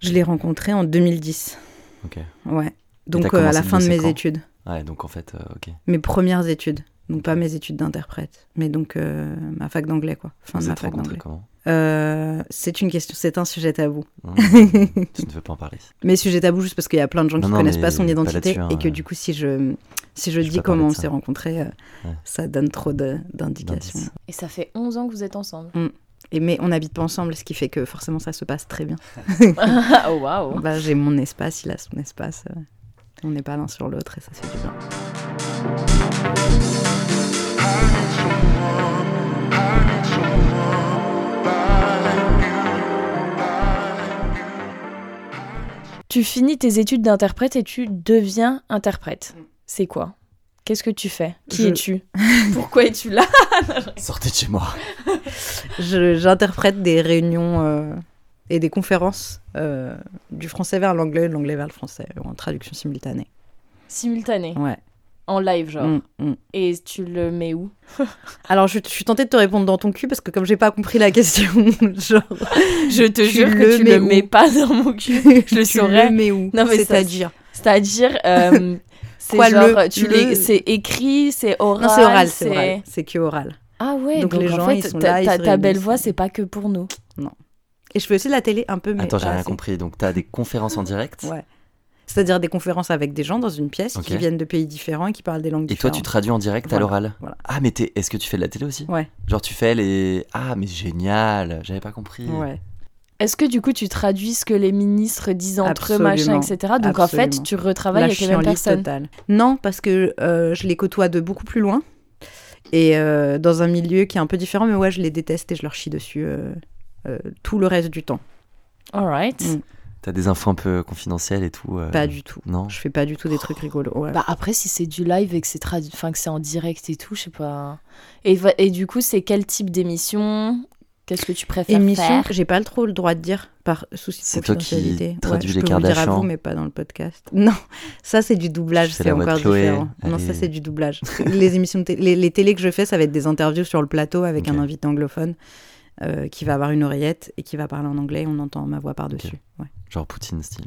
Je l'ai rencontré en 2010. Ok. Ouais. Donc euh, à la fin de mes quand études. Ouais, donc en fait, euh, ok. mes premières études. Donc pas mes études d'interprète, mais donc euh, ma fac d'anglais quoi. Fin Vous de ma êtes fac rencontrés d'anglais. comment? Euh, c'est une question, c'est un sujet tabou. Hein Tu ne veux pas en parler. Mais sujet tabou juste parce qu'il y a plein de gens Non, qui non, connaissent pas son identité hein, et que du coup si je si je Je dis comment on s'est rencontrés, euh, Ouais. ça donne trop d'indications. Et ça fait 11 ans que vous êtes ensemble. Et mais on n'habite pas ensemble, ce qui fait que forcément ça se passe très bien. oh waouh Bah, j'ai mon espace, il a son espace. On n'est pas l'un sur l'autre et ça fait du bien. Tu finis tes études d'interprète et tu deviens interprète. Mm. C'est quoi? Qu'est-ce que tu fais? Qui Je- es-tu? Pourquoi es-tu là? Sortez de chez moi. Je- J'interprète des réunions euh, et des conférences euh, du français vers l'anglais, de l'anglais vers le français, en traduction simultanée. Simultané, Ouais. en live genre. Mm, mm. Et tu le mets où? Alors, je, je suis tentée de te répondre dans ton cul parce que comme j'ai pas compris la question, genre. Je te Tu jure que tu le mets pas dans mon cul. Je le tu saurais. le mets où? Non, C'est-à-dire? C'est-à-dire, euh, c'est genre, le- tu le- c'est écrit, c'est oral. Non, c'est oral, c'est oral. C'est que oral. Ah ouais, Donc donc, les en gens, fait, ils sont ta, là, ta- ta belle voix, c'est pas que pour nous. Et je fais aussi de la télé un peu, mais. Attends, j'ai rien assez. compris. Donc t'as des conférences en direct Ouais. C'est-à-dire des conférences avec des gens dans une pièce qui viennent de pays différents et qui parlent des langues Et toi, différentes. tu traduis en direct à l'oral voilà. Ah, mais t'es- est-ce que tu fais de la télé aussi Ouais, Genre, tu fais les. Ah, mais génial J'avais pas compris. ouais. Est-ce que du coup tu traduis ce que les ministres disent entre eux, machin, Absolument. etc. Donc en fait, Absolument. tu retravailles La avec les mêmes personnes. totale. Non, parce que euh, je les côtoie de beaucoup plus loin et euh, dans un milieu qui est un peu différent, mais ouais, je les déteste et je leur chie dessus euh, tout le reste du temps. Alright. Mm. T'as des infos un peu confidentielles et tout euh, Pas du tout. Non Je fais pas du tout des trucs rigolos. Ouais. Bah après, si c'est du live et que c'est tradu- enfin que c'est en direct et tout, je sais pas. Et, du coup, c'est quel type d'émission? Qu'est-ce que tu préfères Émission, faire? j'ai pas trop le droit de dire par souci de C'est toi qui confidentialité. traduis je les peux vous le dire à vous, mais pas dans le podcast. Non, ça c'est du doublage, Je c'est encore Chloé, différent. Non, ça c'est du doublage. les émissions, les, les télés que je fais, ça va être des interviews sur le plateau avec un invité anglophone euh, qui va avoir une oreillette et qui va parler en anglais. On entend ma voix par dessus. Ouais. Genre Poutine style.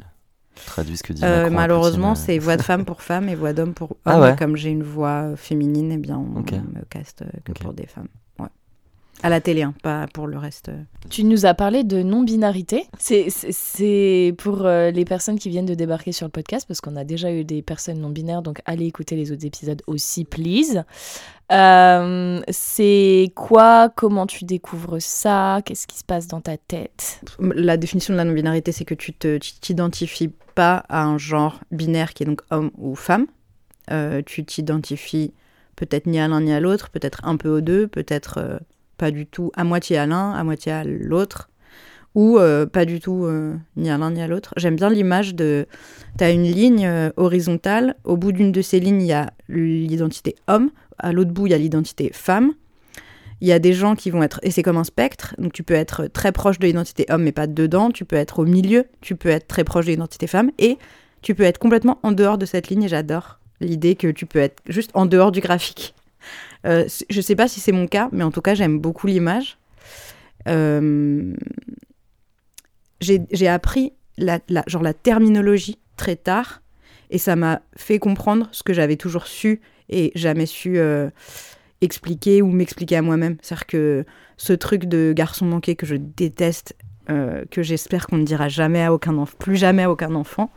Traduis ce que dit Euh, Macron malheureusement, euh. c'est voix de femme pour femme et voix d'homme pour homme. Ah ouais Comme j'ai une voix féminine, eh bien, on Ok. me caste que pour des femmes. À la télé, hein, pas pour le reste. Tu nous as parlé de non-binarité. C'est- pour euh, les personnes qui viennent de débarquer sur le podcast, parce qu'on a déjà eu des personnes non-binaires, donc allez écouter les autres épisodes aussi, please. Euh, c'est quoi? Comment tu découvres ça? Qu'est-ce qui se passe dans ta tête? La définition de la non-binarité, c'est que tu tu t'identifies pas à un genre binaire qui est donc homme ou femme. Euh, tu t'identifies peut-être ni à l'un ni à l'autre, peut-être un peu aux deux, peut-être pas du tout à moitié à l'un, à moitié à l'autre, ou euh, pas du tout euh, ni à l'un ni à l'autre. J'aime bien l'image de... Tu as une ligne euh, horizontale, au bout d'une de ces lignes, il y a l'identité homme, à l'autre bout, il y a l'identité femme. Il y a des gens qui vont être, et c'est comme un spectre, donc tu peux être très proche de l'identité homme mais pas dedans, tu peux être au milieu, tu peux être très proche de l'identité femme, et tu peux être complètement en dehors de cette ligne, et j'adore l'idée que tu peux être juste en dehors du graphique. Euh, je sais pas si c'est mon cas, mais en tout cas j'aime beaucoup l'image. Euh, J'ai appris la, genre la terminologie très tard, et ça m'a fait comprendre ce que j'avais toujours su et jamais su euh, expliquer ou m'expliquer à moi-même. C'est-à-dire que ce truc de garçon manqué que je déteste, que j'espère qu'on ne dira jamais à aucun enfant, plus jamais à aucun enfant.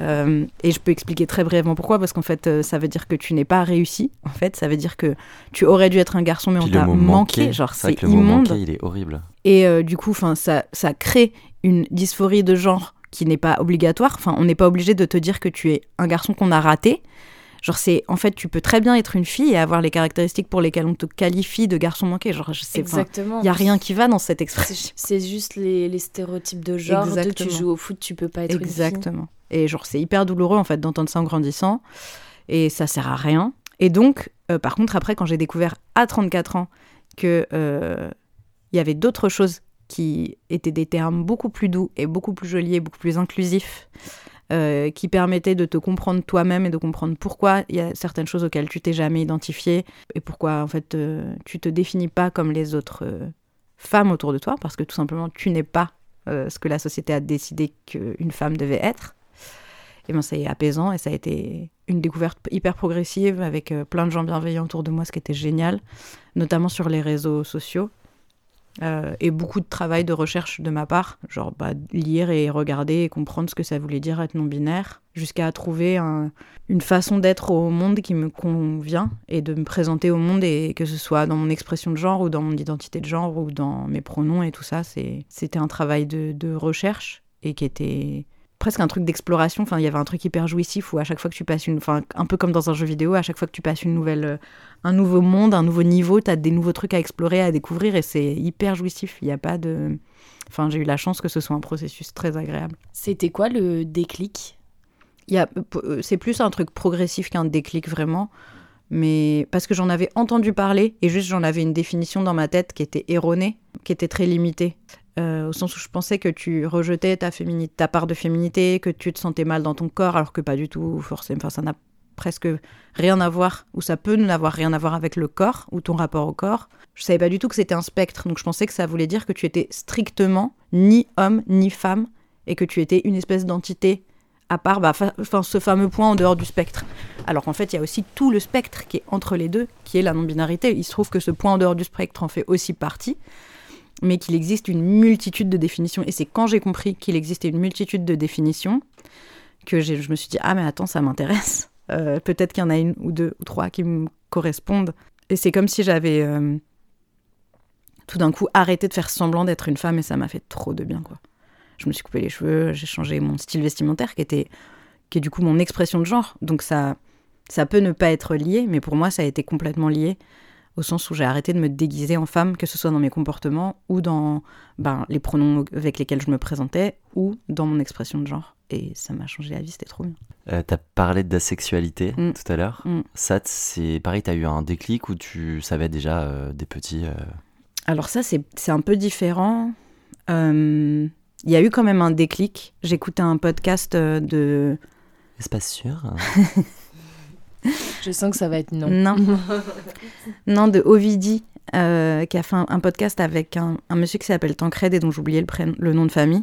Euh, et je peux expliquer très brièvement pourquoi, parce qu'en fait, euh, ça veut dire que tu n'es pas réussi. En fait, ça veut dire que tu aurais dû être un garçon, mais Puis on t'a manqué. manqué, Genre, c'est le mot immonde. manqué, il est horrible. Et euh, du coup, enfin, ça, ça crée une dysphorie de genre qui n'est pas obligatoire. Enfin, on n'est pas obligé de te dire que tu es un garçon qu'on a raté. Genre, c'est en fait, tu peux très bien être une fille et avoir les caractéristiques pour lesquelles on te qualifie de garçon manqué. Genre, je sais pas. Exactement. Il y a rien qui va dans cette expression. C'est juste les, les stéréotypes de genre. De, tu Exactement. joues au foot, tu peux pas être une fille. Et genre, c'est hyper douloureux en fait d'entendre ça en grandissant. Et ça sert à rien. Et donc, euh, par contre, après, quand j'ai découvert à 34 ans que euh, il y avait d'autres choses qui étaient des termes beaucoup plus doux et beaucoup plus jolis et beaucoup plus inclusifs, euh, qui permettaient de te comprendre toi-même et de comprendre pourquoi il y a certaines choses auxquelles tu t'es jamais identifié et pourquoi en fait euh, tu te définis pas comme les autres euh, femmes autour de toi parce que tout simplement tu n'es pas euh, ce que la société a décidé qu'une femme devait être. Et ben c'est apaisant et ça a été une découverte hyper progressive avec euh, plein de gens bienveillants autour de moi, ce qui était génial, notamment sur les réseaux sociaux. Euh, et beaucoup de travail de recherche de ma part, genre bah, lire et regarder et comprendre ce que ça voulait dire être non-binaire, jusqu'à trouver un- une façon d'être au monde qui me convient et de me présenter au monde, et que ce soit dans mon expression de genre ou dans mon identité de genre ou dans mes pronoms et tout ça, c'était un travail de recherche et qui était presque un truc d'exploration. Enfin, il y avait un truc hyper jouissif où à chaque fois que tu passes une, enfin, un peu comme dans un jeu vidéo, à chaque fois que tu passes une nouvelle, euh, un nouveau monde, un nouveau niveau, tu as des nouveaux trucs à explorer, à découvrir et c'est hyper jouissif. Il n'y a pas de, enfin, j'ai eu la chance que ce soit un processus très agréable. C'était quoi le déclic? A, euh, c'est plus un truc progressif qu'un déclic vraiment. Mais parce que j'en avais entendu parler et juste j'en avais une définition dans ma tête qui était erronée, qui était très limitée. Euh, au sens où je pensais que tu rejetais ta, part de féminité, que tu te sentais mal dans ton corps, alors que pas du tout, forcément. Enfin, ça n'a presque rien à voir, ou ça peut n'avoir rien à voir avec le corps, ou ton rapport au corps. Je savais pas du tout que c'était un spectre, donc je pensais que ça voulait dire que tu étais strictement ni homme ni femme, et que tu étais une espèce d'entité à part bah, ce fameux point en dehors du spectre. Alors qu'en fait, il y a aussi tout le spectre qui est entre les deux, qui est la non-binarité. Il se trouve que ce point en dehors du spectre en fait aussi partie, mais qu'il existe une multitude de définitions. Et c'est quand j'ai compris qu'il existait une multitude de définitions que je me suis dit ah mais attends ça m'intéresse. Euh, Peut-être qu'il y en a une ou deux ou trois qui me correspondent. Et c'est comme si j'avais euh, tout d'un coup arrêté de faire semblant d'être une femme et ça m'a fait trop de bien quoi. Je me suis coupé les cheveux, j'ai changé mon style vestimentaire qui était qui est du coup mon expression de genre. Donc ça ça peut ne pas être lié, mais pour moi ça a été complètement lié au sens où j'ai arrêté de me déguiser en femme, que ce soit dans mes comportements ou dans ben, les pronoms avec lesquels je me présentais ou dans mon expression de genre. Et ça m'a changé la vie, c'était trop bien. Euh, t'as parlé d'asexualité Mm. tout à l'heure. Mm. Ça, c'est pareil, t'as eu un déclic ou tu savais déjà euh, des petits. euh, Alors ça, c'est c'est un peu différent. Euh, Il y a eu quand même un déclic. J'écoutais un podcast de... Espace sûr hein Je sens que ça va être non. Non. non, de Ovidi, euh, qui a fait un, un podcast avec un, un monsieur qui s'appelle Tancred et dont j'oubliais le, prénom- le nom de famille.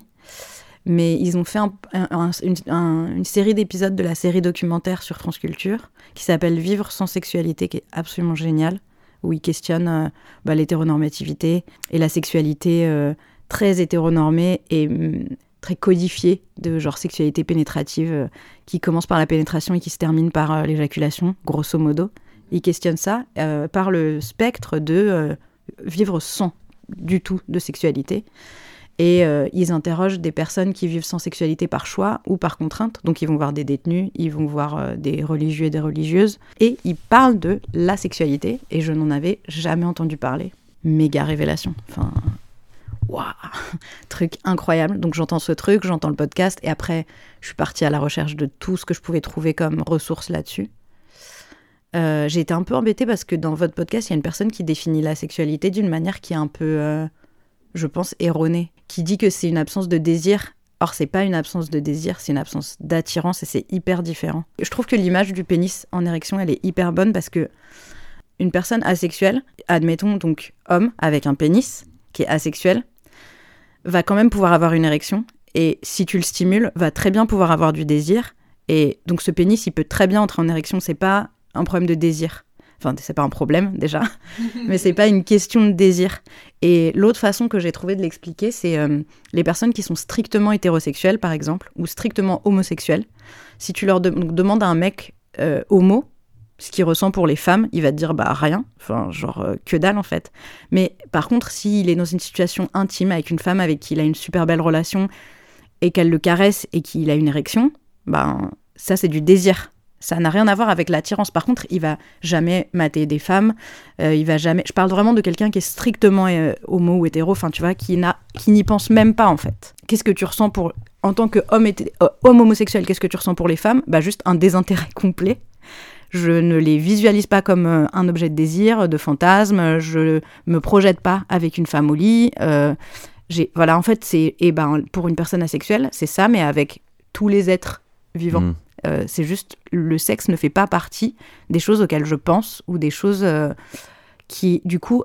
Mais ils ont fait un- un- un- une, un- une série d'épisodes de la série documentaire sur France Culture qui s'appelle Vivre sans sexualité, qui est absolument génial, où ils questionnent euh, bah, l'hétéronormativité et la sexualité euh, très hétéronormée et hum, très codifiée de genre sexualité pénétrative euh, qui commence par la pénétration et qui se termine par euh, l'éjaculation, grosso modo. Ils questionnent ça euh, par le spectre de vivre sans du tout de sexualité. Et ils interrogent des personnes qui vivent sans sexualité par choix ou par contrainte. Donc ils vont voir des détenus, ils vont voir des religieux et des religieuses. Et ils parlent de la sexualité. Et je n'en avais jamais entendu parler. Méga révélation. Enfin, Truc incroyable. Donc j'entends ce truc, j'entends le podcast. Et après, je suis partie à la recherche de tout ce que je pouvais trouver comme ressources là-dessus. Euh, j'ai été un peu embêtée parce que dans votre podcast, il y a une personne qui définit la sexualité d'une manière qui est un peu, euh, je pense, erronée, qui dit que c'est une absence de désir. Or, c'est pas une absence de désir, c'est une absence d'attirance et c'est hyper différent. Je trouve que l'image du pénis en érection, elle est hyper bonne parce que une personne asexuelle, admettons donc homme avec un pénis qui est asexuel, va quand même pouvoir avoir une érection et si tu le stimules, va très bien pouvoir avoir du désir. Et donc ce pénis, il peut très bien entrer en érection. C'est pas un problème de désir. Enfin, c'est pas un problème déjà, mais c'est pas une question de désir. Et l'autre façon que j'ai trouvé de l'expliquer, c'est euh, les personnes qui sont strictement hétérosexuelles, par exemple, ou strictement homosexuelles. Si tu leur de- donc, demandes à un mec euh, homo ce qu'il ressent pour les femmes, il va te dire bah rien, enfin genre euh, que dalle en fait. Mais par contre, s'il est dans une situation intime avec une femme avec qui il a une super belle relation et qu'elle le caresse et qu'il a une érection, ben ça c'est du désir. Ça n'a rien à voir avec l'attirance. Par contre, il va jamais mater des femmes. euh, il va jamais. Je parle vraiment de quelqu'un qui est strictement euh, homo ou hétéro. Enfin, tu vois, qui n'a, qui n'y pense même pas en fait. Qu'est-ce que tu ressens pour, en tant que homme, homme homosexuel, qu'est-ce que tu ressens pour les femmes? Bah juste un désintérêt complet. Je ne les visualise pas comme euh, un objet de désir, de fantasme. Je me projette pas avec une femme au lit. euh, voilà, en fait, c'est, et ben, pour une personne asexuelle, c'est ça, mais avec tous les êtres vivants. Mm. Euh, c'est juste le sexe ne fait pas partie des choses auxquelles je pense ou des choses euh, qui du coup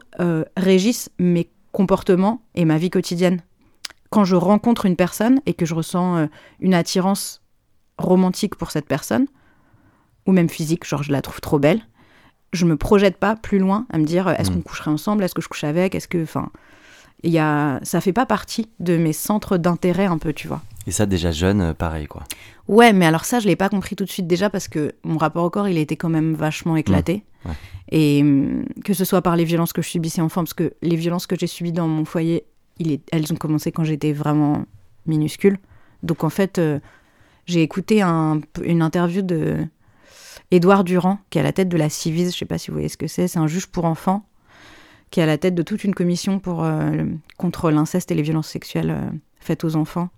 régissent mes comportements et ma vie quotidienne. Quand je rencontre une personne et que je ressens une attirance romantique pour cette personne ou même physique, genre je la trouve trop belle, je me projette pas plus loin à me dire euh, est-ce Mm. qu'on coucherait ensemble, est-ce que je couche avec, est-ce que enfin il y a ça fait pas partie de mes centres d'intérêt un peu, tu vois. Et ça, déjà jeune, euh, pareil, quoi. Ouais, mais alors ça, je l'ai pas compris tout de suite déjà parce que mon rapport au corps, il était quand même vachement éclaté. Mmh. Ouais. Et hum, que ce soit par les violences que je subissais enfant, parce que les violences que j'ai subies dans mon foyer, il est, elles ont commencé quand j'étais vraiment minuscule. Donc en fait, euh, j'ai écouté un- une interview de Édouard Durand, qui est à la tête de la Civise, je sais pas si vous voyez ce que c'est, c'est un juge pour enfants, qui est à la tête de toute une commission pour, euh, contre l'inceste et les violences sexuelles euh, faites aux enfants.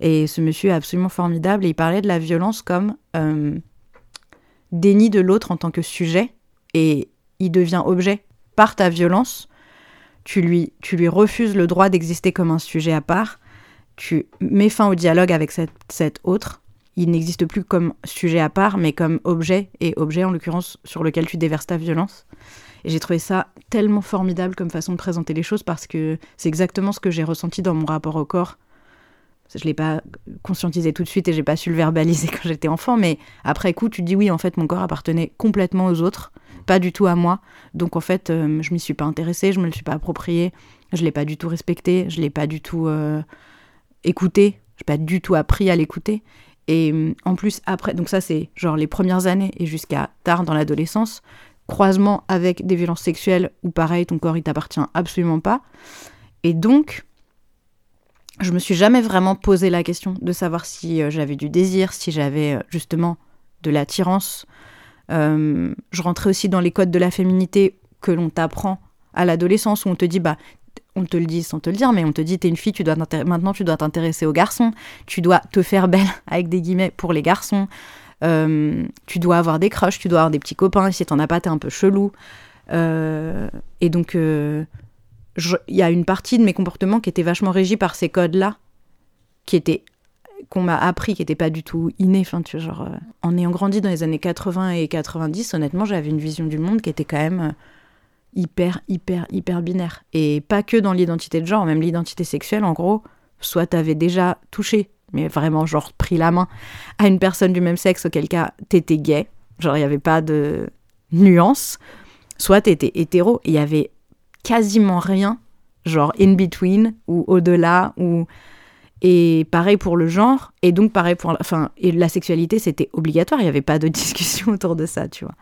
Et ce monsieur est absolument formidable et il parlait de la violence comme euh, déni de l'autre en tant que sujet et il devient objet par ta violence. Tu lui, tu lui refuses le droit d'exister comme un sujet à part. Tu mets fin au dialogue avec cette, cet autre. Il n'existe plus comme sujet à part, mais comme objet, et objet en l'occurrence sur lequel tu déverses ta violence. Et j'ai trouvé ça tellement formidable comme façon de présenter les choses parce que c'est exactement ce que j'ai ressenti dans mon rapport au corps je l'ai pas conscientisé tout de suite et j'ai pas su le verbaliser quand j'étais enfant, mais après coup, tu dis oui, en fait, mon corps appartenait complètement aux autres, pas du tout à moi. Donc en fait, euh, je m'y suis pas intéressée, je me le suis pas approprié, je l'ai pas du tout respecté, je l'ai pas du tout euh, écouté, j'ai pas du tout appris à l'écouter. Et hum, en plus, après, donc ça c'est genre les premières années et jusqu'à tard dans l'adolescence, croisement avec des violences sexuelles où pareil, ton corps il t'appartient absolument pas. Et donc, je me suis jamais vraiment posé la question de savoir si euh, j'avais du désir, si j'avais euh, justement de l'attirance. Euh, je rentrais aussi dans les codes de la féminité que l'on t'apprend à l'adolescence où on te dit bah on te le dit sans te le dire, mais on te dit t'es une fille, tu dois maintenant tu dois t'intéresser aux garçons, tu dois te faire belle avec des guillemets pour les garçons, euh, tu dois avoir des crushs, tu dois avoir des petits copains, si t'en as pas t'es un peu chelou. Euh, et donc il y a une partie de mes comportements qui était vachement régie par ces codes-là, qui étaient qu'on m'a appris, qui n'était pas du tout inné. Euh, en ayant grandi dans les années 80 et 90, honnêtement, j'avais une vision du monde qui était quand même euh, hyper, hyper, hyper binaire. Et pas que dans l'identité de genre, même l'identité sexuelle, en gros, soit t'avais déjà touché, mais vraiment, genre, pris la main à une personne du même sexe, auquel cas t'étais gay, genre, il n'y avait pas de nuance, soit t'étais hétéro, il y avait quasiment rien, genre, in between, ou au-delà, ou et pareil pour le genre, et donc pareil pour la, enfin, et la sexualité, c'était obligatoire, il n'y avait pas de discussion autour de ça, tu vois.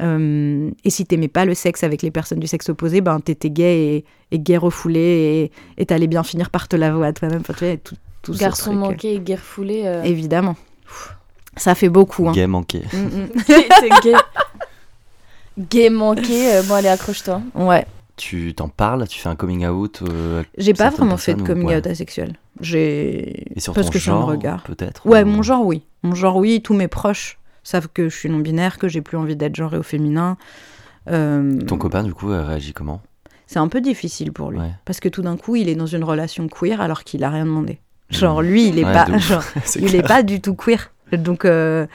Euh, et si t'aimais pas le sexe avec les personnes du sexe opposé, ben t'étais gay et, gay refoulé, et t'allais bien finir par te l'avouer à toi-même. Enfin, tu vois, tout, tout Garçon manqué et gay refoulé. euh, Évidemment. Ça fait beaucoup. Hein. Gay manqué. Mm, mm. c'est gay. Gay manqué, euh, bon allez accroche-toi. Ouais. Tu t'en parles Tu fais un coming out euh, J'ai pas vraiment fait de ou- coming ouais. out asexuel. J'ai. Et sur Parce ton que genre, regarde. peut-être Ouais, ou- mon genre, oui. Mon genre, oui. Tous mes proches savent que je suis non-binaire, que j'ai plus envie d'être genrée au féminin. Euh, Ton copain, du coup, euh, réagit comment? C'est un peu difficile pour lui. Ouais. Parce que tout d'un coup, il est dans une relation queer alors qu'il a rien demandé. Genre, lui, il est Ouais, pas. genre, il clair. est pas du tout queer. Donc, euh,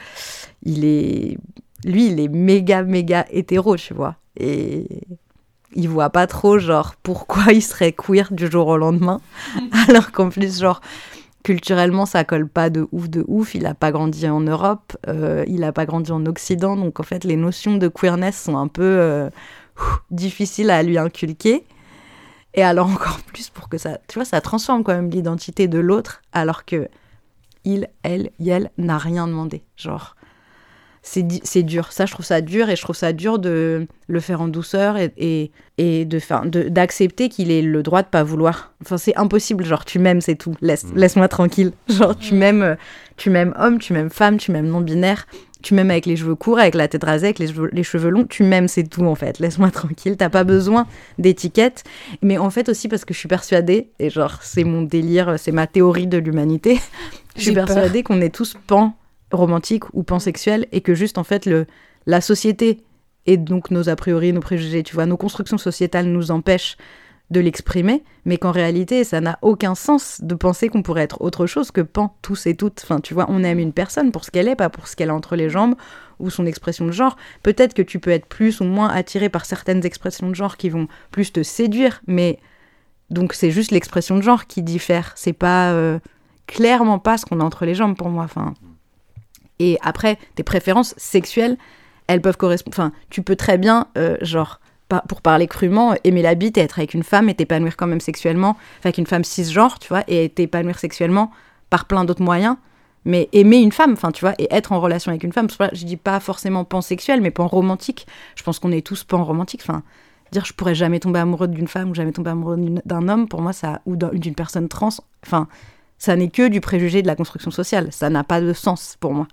il est. Lui, il est méga, méga hétéro, tu vois. Et il voit pas trop, genre, pourquoi il serait queer du jour au lendemain. Alors qu'en plus, genre, culturellement, ça colle pas de ouf, de ouf. Il a pas grandi en Europe, euh, il a pas grandi en Occident. Donc, en fait, les notions de queerness sont un peu euh, difficiles à lui inculquer. Et alors, encore plus pour que ça. Tu vois, ça transforme quand même l'identité de l'autre, alors que il, elle, elle n'a rien demandé. Genre, c'est dur. Ça, je trouve ça dur et je trouve ça dur de le faire en douceur et, et, et de d'accepter qu'il ait le droit de pas vouloir. Enfin, c'est impossible. Genre, tu m'aimes, c'est tout. Laisse, Mm. laisse-moi tranquille. Genre, tu m'aimes, euh, tu m'aimes homme, tu m'aimes femme, tu m'aimes non-binaire. Tu m'aimes avec les cheveux courts, avec la tête rasée, avec les cheveux, les cheveux longs. Tu m'aimes, c'est tout en fait. Laisse-moi tranquille. T'as pas besoin d'étiquette. Mais en fait aussi parce que je suis persuadée, et genre, c'est mon délire, c'est ma théorie de l'humanité. Je suis persuadée qu'on est tous pan romantiques ou pansexuels et que juste en fait le, la société et donc nos a priori, nos préjugés, tu vois, nos constructions sociétales nous empêchent de l'exprimer, mais qu'en réalité, ça n'a aucun sens de penser qu'on pourrait être autre chose que pan, tous et toutes. Enfin, tu vois, on aime une personne pour ce qu'elle est, pas pour ce qu'elle a entre les jambes ou son expression de genre. Peut-être que tu peux être plus ou moins attiré par certaines expressions de genre qui vont plus te séduire, mais donc c'est juste l'expression de genre qui diffère. C'est pas euh, clairement pas ce qu'on a entre les jambes pour moi. Enfin, et après, tes préférences sexuelles, elles peuvent correspondre. Enfin, tu peux très bien, euh, genre, pour parler crûment, aimer la bite et être avec une femme et t'épanouir quand même sexuellement, enfin, avec une femme cisgenre, tu vois, et t'épanouir sexuellement par plein d'autres moyens. Mais aimer une femme, enfin, tu vois, et être en relation avec une femme, ça que je dis pas forcément pansexuel, mais pan romantique. Je pense qu'on est tous pan romantique. Enfin, dire je pourrais jamais tomber amoureux d'une femme ou jamais tomber amoureux d'un homme, pour moi, ça, ou d'un- d'une personne trans, enfin, ça n'est que du préjugé de la construction sociale. Ça n'a pas de sens pour moi.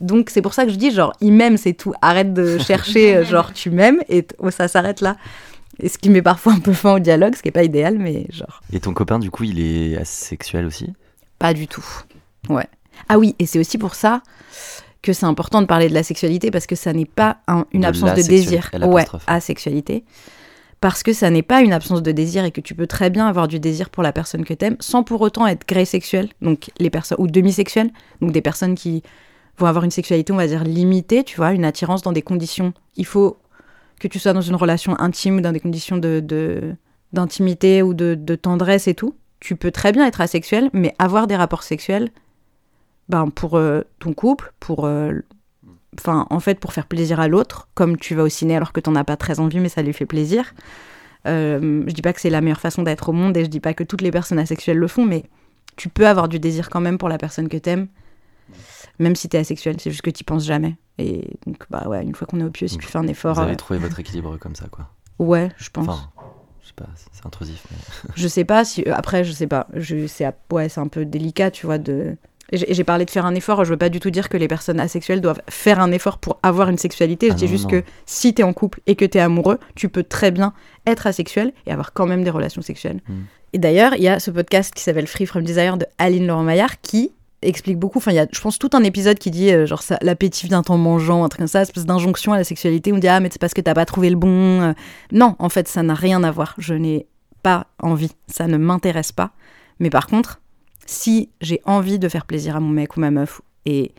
Donc c'est pour ça que je dis genre il m'aime c'est tout. Arrête de chercher euh, genre tu m'aimes et oh, ça s'arrête là. Et ce qui met parfois un peu fin au dialogue, ce qui est pas idéal, mais genre Et ton copain, du coup, il est asexuel aussi? Pas du tout. Ouais. Ah oui, et c'est aussi pour ça que c'est important de parler de la sexualité parce que ça n'est pas un- une De absence de désir. Ouais, asexualité. Parce que ça n'est pas une absence de désir et que tu peux très bien avoir du désir pour la personne que t'aimes sans pour autant être grey sexuel, donc les personnes ou demi-sexuelles, donc des personnes qui vont avoir une sexualité, on va dire limitée, tu vois, une attirance dans des conditions. Il faut que tu sois dans une relation intime, dans des conditions de d'intimité ou de, de tendresse et tout. Tu peux très bien être asexuel, mais avoir des rapports sexuels, ben pour euh, ton couple, pour euh, enfin en fait pour faire plaisir à l'autre, comme tu vas au ciné alors que t'en as pas très envie mais ça lui fait plaisir. Euh, je dis pas que c'est la meilleure façon d'être au monde et je dis pas que toutes les personnes asexuelles le font, mais tu peux avoir du désir quand même pour la personne que t'aimes Même si t'es asexuel, c'est juste que t'y penses jamais. Et donc, bah ouais, une fois qu'on est au pieu, si tu fais un effort. Vous avez euh, trouvé votre équilibre comme ça, quoi. Ouais, je pense. Enfin, je sais pas, c'est- intrusif. Mais... Je sais pas si. euh, Après, je sais pas. Je, c'est, ouais, c'est un peu délicat, tu vois, de. Et J'ai parlé de faire un effort, je veux pas du tout dire que les personnes asexuelles doivent faire un effort pour avoir une sexualité. Je Ah dis non, juste non. que si t'es en couple et que t'es amoureux, tu peux très bien être asexuel et avoir quand même des relations sexuelles. Mm. Et d'ailleurs, il y a ce podcast qui s'appelle Free From Desire de Aline Laurent-Maillard qui explique beaucoup. Enfin, il y a, je pense, tout un épisode qui dit euh, genre ça, l'appétit vient en mangeant, un truc comme ça, espèce d'injonction à la sexualité. On dit ah mais c'est parce que t'as pas trouvé le bon. Euh, Non, en fait, ça n'a rien à voir. Je n'ai pas envie, ça ne m'intéresse pas. Mais par contre, si j'ai envie de faire plaisir à mon mec ou ma meuf et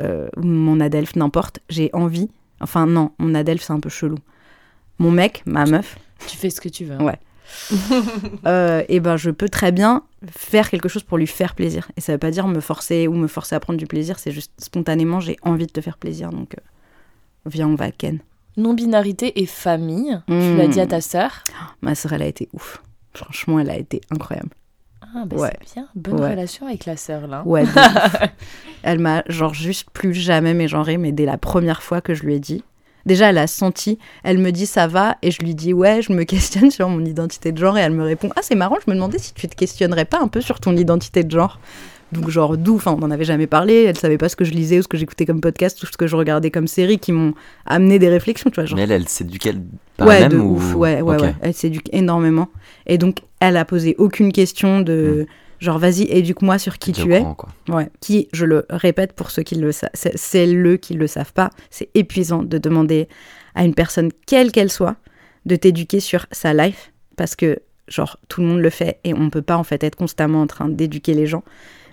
euh, mon adelphe, n'importe, j'ai envie. Enfin non, mon adelphe c'est un peu chelou. Mon mec, ma meuf, Tu fais ce que tu veux. Ouais. euh, et ben je peux très bien faire quelque chose pour lui faire plaisir. Et ça veut pas dire me forcer ou me forcer à prendre du plaisir, c'est juste spontanément j'ai envie de te faire plaisir, donc euh, viens on va ken. Non-binarité et famille. Tu l'as dit à ta sœur? Ma sœur elle a été ouf. Franchement elle a été incroyable. Ah, bah Ouais. c'est bien. Bonne Ouais. relation avec la sœur, là. Ouais. elle m'a genre juste plus jamais mégenré, mais dès la première fois que je lui ai dit. Déjà, elle a senti, elle me dit ça va, et je lui dis ouais, je me questionne sur mon identité de genre, et elle me répond ah, c'est marrant, je me demandais si tu te questionnerais pas un peu sur ton identité de genre. Donc, genre, d'où, enfin, on n'en avait jamais parlé, elle savait pas ce que je lisais ou ce que j'écoutais comme podcast ou ce que je regardais comme série qui m'ont amené des réflexions, tu vois. Genre, Mais elle, elle s'éduque elle par ouais, elle-même ou... ouf, ouais, ouais, ouais. Elle s'éduque énormément. Et donc, elle a posé aucune question de genre, vas-y, éduque-moi sur qui tu es. courant. Ouais. Qui, je le répète pour ceux qui le savent, c'est c'est le qui le savent pas, c'est épuisant de demander à une personne, quelle qu'elle soit, de t'éduquer sur sa life, parce que, genre, tout le monde le fait et on peut pas, en fait, être constamment en train d'éduquer les gens.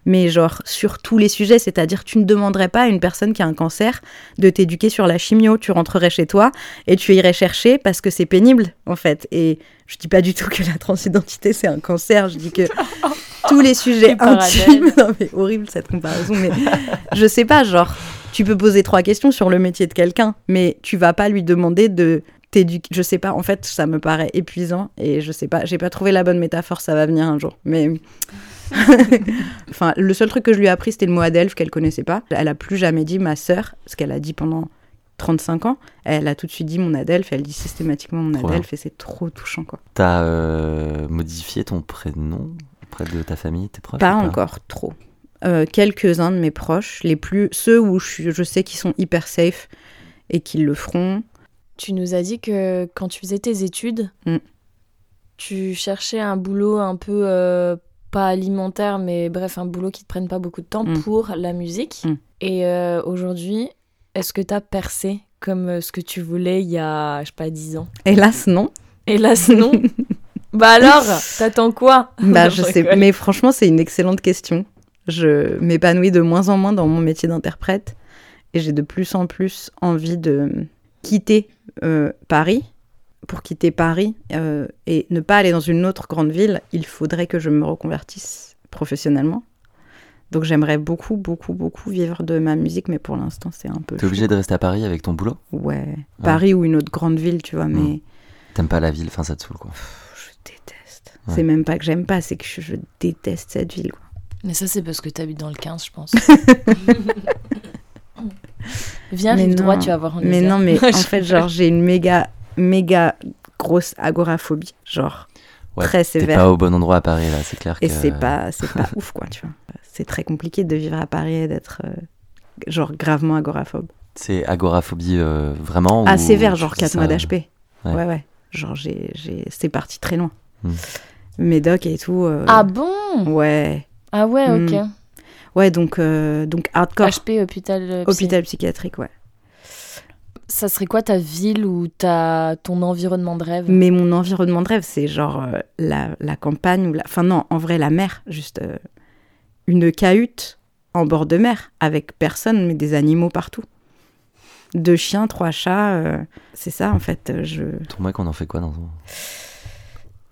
Mais genre, sur tous les sujets, c'est-à-dire, tu ne demanderais pas à une personne qui a un cancer de t'éduquer sur la chimio. Tu rentrerais chez toi et tu irais chercher parce que c'est pénible, en fait. Et je dis pas du tout que la transidentité, c'est un cancer. Je dis que tous les sujets intimes. Non, mais horrible cette comparaison. Mais je sais pas, genre, tu peux poser trois questions sur le métier de quelqu'un, mais tu vas pas lui demander de t'éduquer. Je sais pas, en fait, ça me paraît épuisant et je sais pas, j'ai pas trouvé la bonne métaphore, ça va venir un jour. Mais. enfin, le seul truc que je lui ai appris, c'était le mot adelphe qu'elle connaissait pas. Elle a plus jamais dit ma sœur, ce qu'elle a dit pendant 35 ans. Elle a tout de suite dit mon adelphe, elle dit systématiquement mon Trop adelphe et c'est trop touchant, quoi. T'as euh, modifié ton prénom auprès de ta famille, tes proches Pas encore trop. Euh, Quelques-uns de mes proches, les plus ceux où je sais qu'ils sont hyper safe et qu'ils le feront. Tu nous as dit que quand tu faisais tes études, Mm. tu cherchais un boulot un peu euh, pas alimentaire, mais bref, un boulot qui te prenne pas beaucoup de temps Mm. pour la musique. Mm. Et euh, aujourd'hui, est-ce que tu as percé comme euh, ce que tu voulais il y a, je sais pas, 10 ans? Hélas, non. Hélas, non. bah alors, t'attends quoi? Bah, je sais, mais franchement, c'est une excellente question. Je m'épanouis de moins en moins dans mon métier d'interprète et j'ai de plus en plus envie de quitter euh, Paris. Pour quitter Paris euh, et ne pas aller dans une autre grande ville, il faudrait que je me reconvertisse professionnellement. Donc j'aimerais beaucoup, beaucoup, beaucoup vivre de ma musique, mais pour l'instant c'est un peu. T'es obligé de rester à Paris avec ton boulot? Ouais, Paris ou une autre grande ville, tu vois, mais Mm. T'aimes pas la ville, enfin ça te saoule quoi. je déteste. Ouais. C'est même pas que j'aime pas, c'est que je, je déteste cette ville. quoi. Mais ça, c'est parce que t'habites dans le 15, je pense. Viens, Mais rive non. droit, tu vas voir. Mais non, mais en fait, genre, j'ai une méga, méga grosse agoraphobie. Genre, Ouais, très T'es sévère. pas au bon endroit à Paris là, c'est clair que. Et c'est pas, c'est pas ouf, quoi, tu vois. C'est très compliqué de vivre à Paris et d'être, euh, genre, gravement agoraphobe. C'est agoraphobie euh, vraiment Ah, ou sévère, genre dis 4 ça- mois d'HP. Ouais. Ouais. ouais, Genre, j'ai, j'ai... c'est parti très loin. Hmm. Médoc et tout. euh, Ah bon? Ouais. Ah ouais, ok. Mm. Ouais, donc, euh, donc hardcore. HP, hôpital. euh, psy. Hôpital psychiatrique, ouais. Ça serait quoi ta ville ou ta... ton environnement de rêve? Mais mon environnement de rêve, c'est genre euh, la, la campagne ou la. Enfin, non, en vrai, la mer. Juste euh, une cahute en bord de mer avec personne, mais des animaux partout. Deux chiens, trois chats. euh, c'est ça, en fait. euh, Je... Ton mec, on en fait quoi dans ton.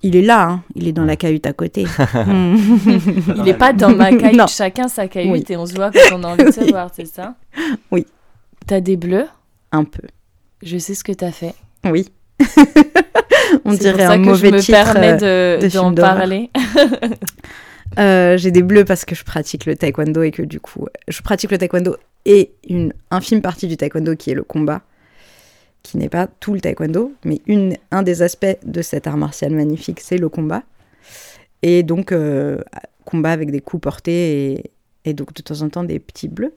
Il est là, hein, il est dans la cahute à côté. Il est pas dans ma cahute, Non. chacun sa cahute Oui. et on se voit quand on a envie de se Oui. voir, c'est ça? Oui. T'as des bleus? Un peu. Je sais ce que t'as fait. Oui. On dirait pour ça un que mauvais je me titre. permets euh, de- de d'en parler. Euh, j'ai des bleus parce que je pratique le taekwondo et que du coup, je pratique le taekwondo et une infime partie du taekwondo qui est le combat, qui n'est pas tout le taekwondo, mais une, un des aspects de cet art martial magnifique, c'est le combat. Et donc, euh, combat avec des coups portés et, et donc de temps en temps des petits bleus.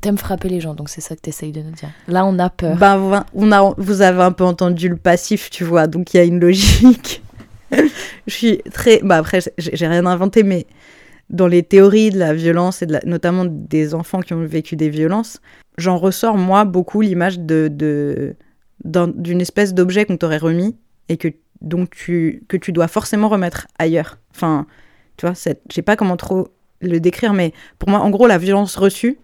T'aimes frapper les gens, donc c'est ça que t'essayes de nous dire. Là, on a peur. Ben, on a, vous avez un peu entendu le passif, tu vois, donc il y a une logique. je suis très. Bah après, j'ai rien inventé, mais dans les théories de la violence et notamment des enfants qui ont vécu des violences, j'en ressors, moi, beaucoup l'image de, de, d'un- d'une espèce d'objet qu'on t'aurait remis et que, donc tu, que tu dois forcément remettre ailleurs. Enfin, tu vois, je sais pas comment trop le décrire, mais pour moi, en gros, la violence reçue,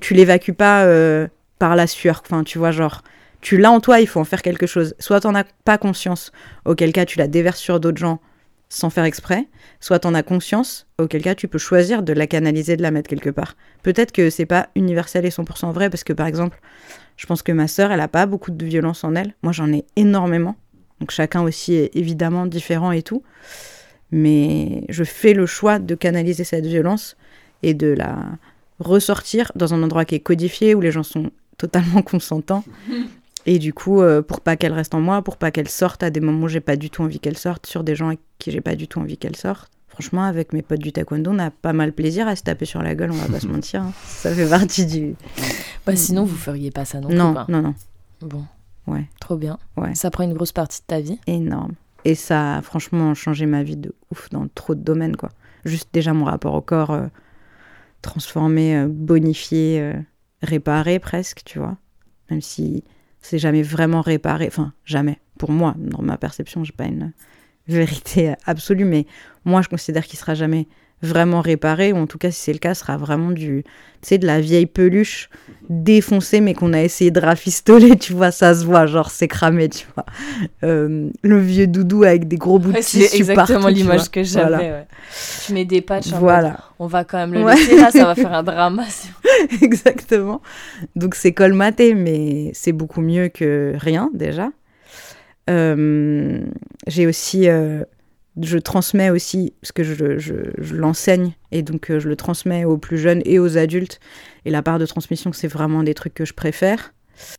tu l'évacues pas euh, par la sueur. Enfin, tu vois, genre, tu l'as en toi, il faut en faire quelque chose. Soit t'en as pas conscience, auquel cas tu la déverses sur d'autres gens sans faire exprès, soit t'en as conscience, auquel cas tu peux choisir de la canaliser, de la mettre quelque part. Peut-être que c'est pas universel et 100% vrai, parce que par exemple, je pense que ma sœur, elle a pas beaucoup de violence en elle. Moi, j'en ai énormément. Donc chacun aussi est évidemment différent et tout. Mais je fais le choix de canaliser cette violence et de la ressortir dans un endroit qui est codifié, où les gens sont totalement consentants. Et du coup, euh, pour pas qu'elle reste en moi, pour pas qu'elle sorte à des moments où j'ai pas du tout envie qu'elle sorte, sur des gens avec qui j'ai pas du tout envie qu'elle sorte. Franchement, avec mes potes du taekwondo, on a pas mal plaisir à se taper sur la gueule, on va pas se mentir. hein. Ça fait partie du. Bah, sinon, vous feriez pas ça non, plus. Non, quoi. non, non. Bon. Ouais. Trop bien. Ouais. Ça prend une grosse partie de ta vie. énorme. Et ça a franchement changé ma vie de ouf dans trop de domaines, quoi. Juste déjà mon rapport au corps euh, transformé, euh, bonifié, euh, réparé presque, tu vois. Même si c'est jamais vraiment réparé, enfin jamais. Pour moi, dans ma perception, j'ai pas une vérité absolue, mais moi je considère qu'il sera jamais vraiment réparé, ou en tout cas si c'est le cas, sera vraiment du, tu sais, de la vieille peluche défoncée, mais qu'on a essayé de rafistoler, tu vois, ça se voit, genre c'est cramé, tu vois. Euh, le vieux doudou avec des gros bouts de Ouais, c'est tissu exactement l'image que j'avais. Voilà. ouais. Tu mets des patchs. mode, Voilà, On va quand même le Ouais. laisser là, ça va faire un drama. c'est- exactement. Donc c'est colmaté, mais c'est beaucoup mieux que rien déjà. Euh, j'ai aussi, euh, je transmets aussi, parce que je, l'enseigne, et donc euh, je le transmets aux plus jeunes et aux adultes. Et la part de transmission, c'est vraiment des trucs que je préfère.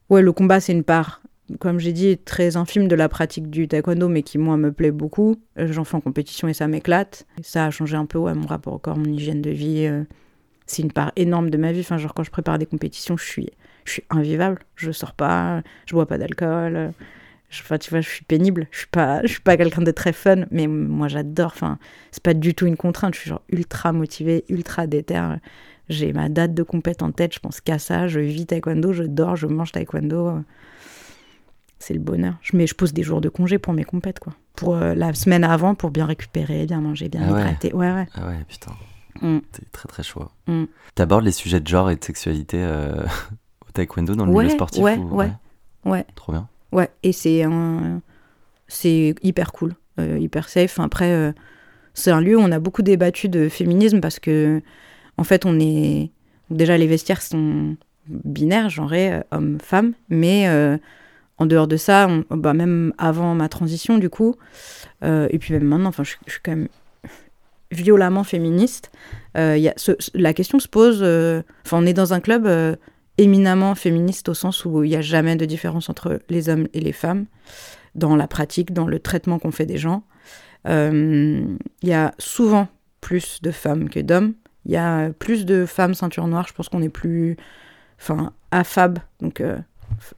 Ouais, le combat, c'est une part, comme j'ai dit, très infime de la pratique du taekwondo, mais qui, moi, me plaît beaucoup. Euh, J'en fais en compétition et ça m'éclate. Ça a changé un peu, ouais, mon rapport au corps, mon hygiène de vie. euh, c'est une part énorme de ma vie. Enfin, genre, quand je prépare des compétitions, je suis, invivable. Je sors pas, je bois pas d'alcool. Enfin, tu vois, je suis pénible. Je suis pas, je suis pas quelqu'un de très fun, mais moi, j'adore. Enfin, c'est pas du tout une contrainte. Je suis genre ultra motivée, ultra déter. J'ai ma date de compète en tête. Je pense qu'à ça. Je vis taekwondo, je dors, je mange taekwondo. C'est le bonheur. Je, mais je pose des jours de congé pour mes compètes, quoi. Pour euh, la semaine avant, pour bien récupérer, bien manger, bien Ah ouais. hydrater. Ouais, ouais. Ah ouais, putain. Mm. T'es très très chaud. Mm. T'abordes les sujets de genre et de sexualité euh, au taekwondo dans le Ouais, milieu sportif ouais, ou- ouais. Ouais. Trop bien. Ouais, et c'est hyper cool, euh, hyper safe. Après, euh, c'est un lieu où on a beaucoup débattu de féminisme parce que, en fait, on est. Déjà, les vestiaires sont binaires, genrés, euh, hommes-femmes, mais en dehors de ça, bah, même avant ma transition, du coup, et puis même maintenant, je, suis quand même violemment féministe. la question se pose. Enfin, on est dans un club. Éminemment féministe au sens où il n'y a jamais de différence entre les hommes et les femmes dans la pratique, dans le traitement qu'on fait des gens. Euh, Il y a souvent plus de femmes que d'hommes. Il y a plus de femmes ceinture noire. Je pense qu'on est plus, enfin, AFAB, donc euh,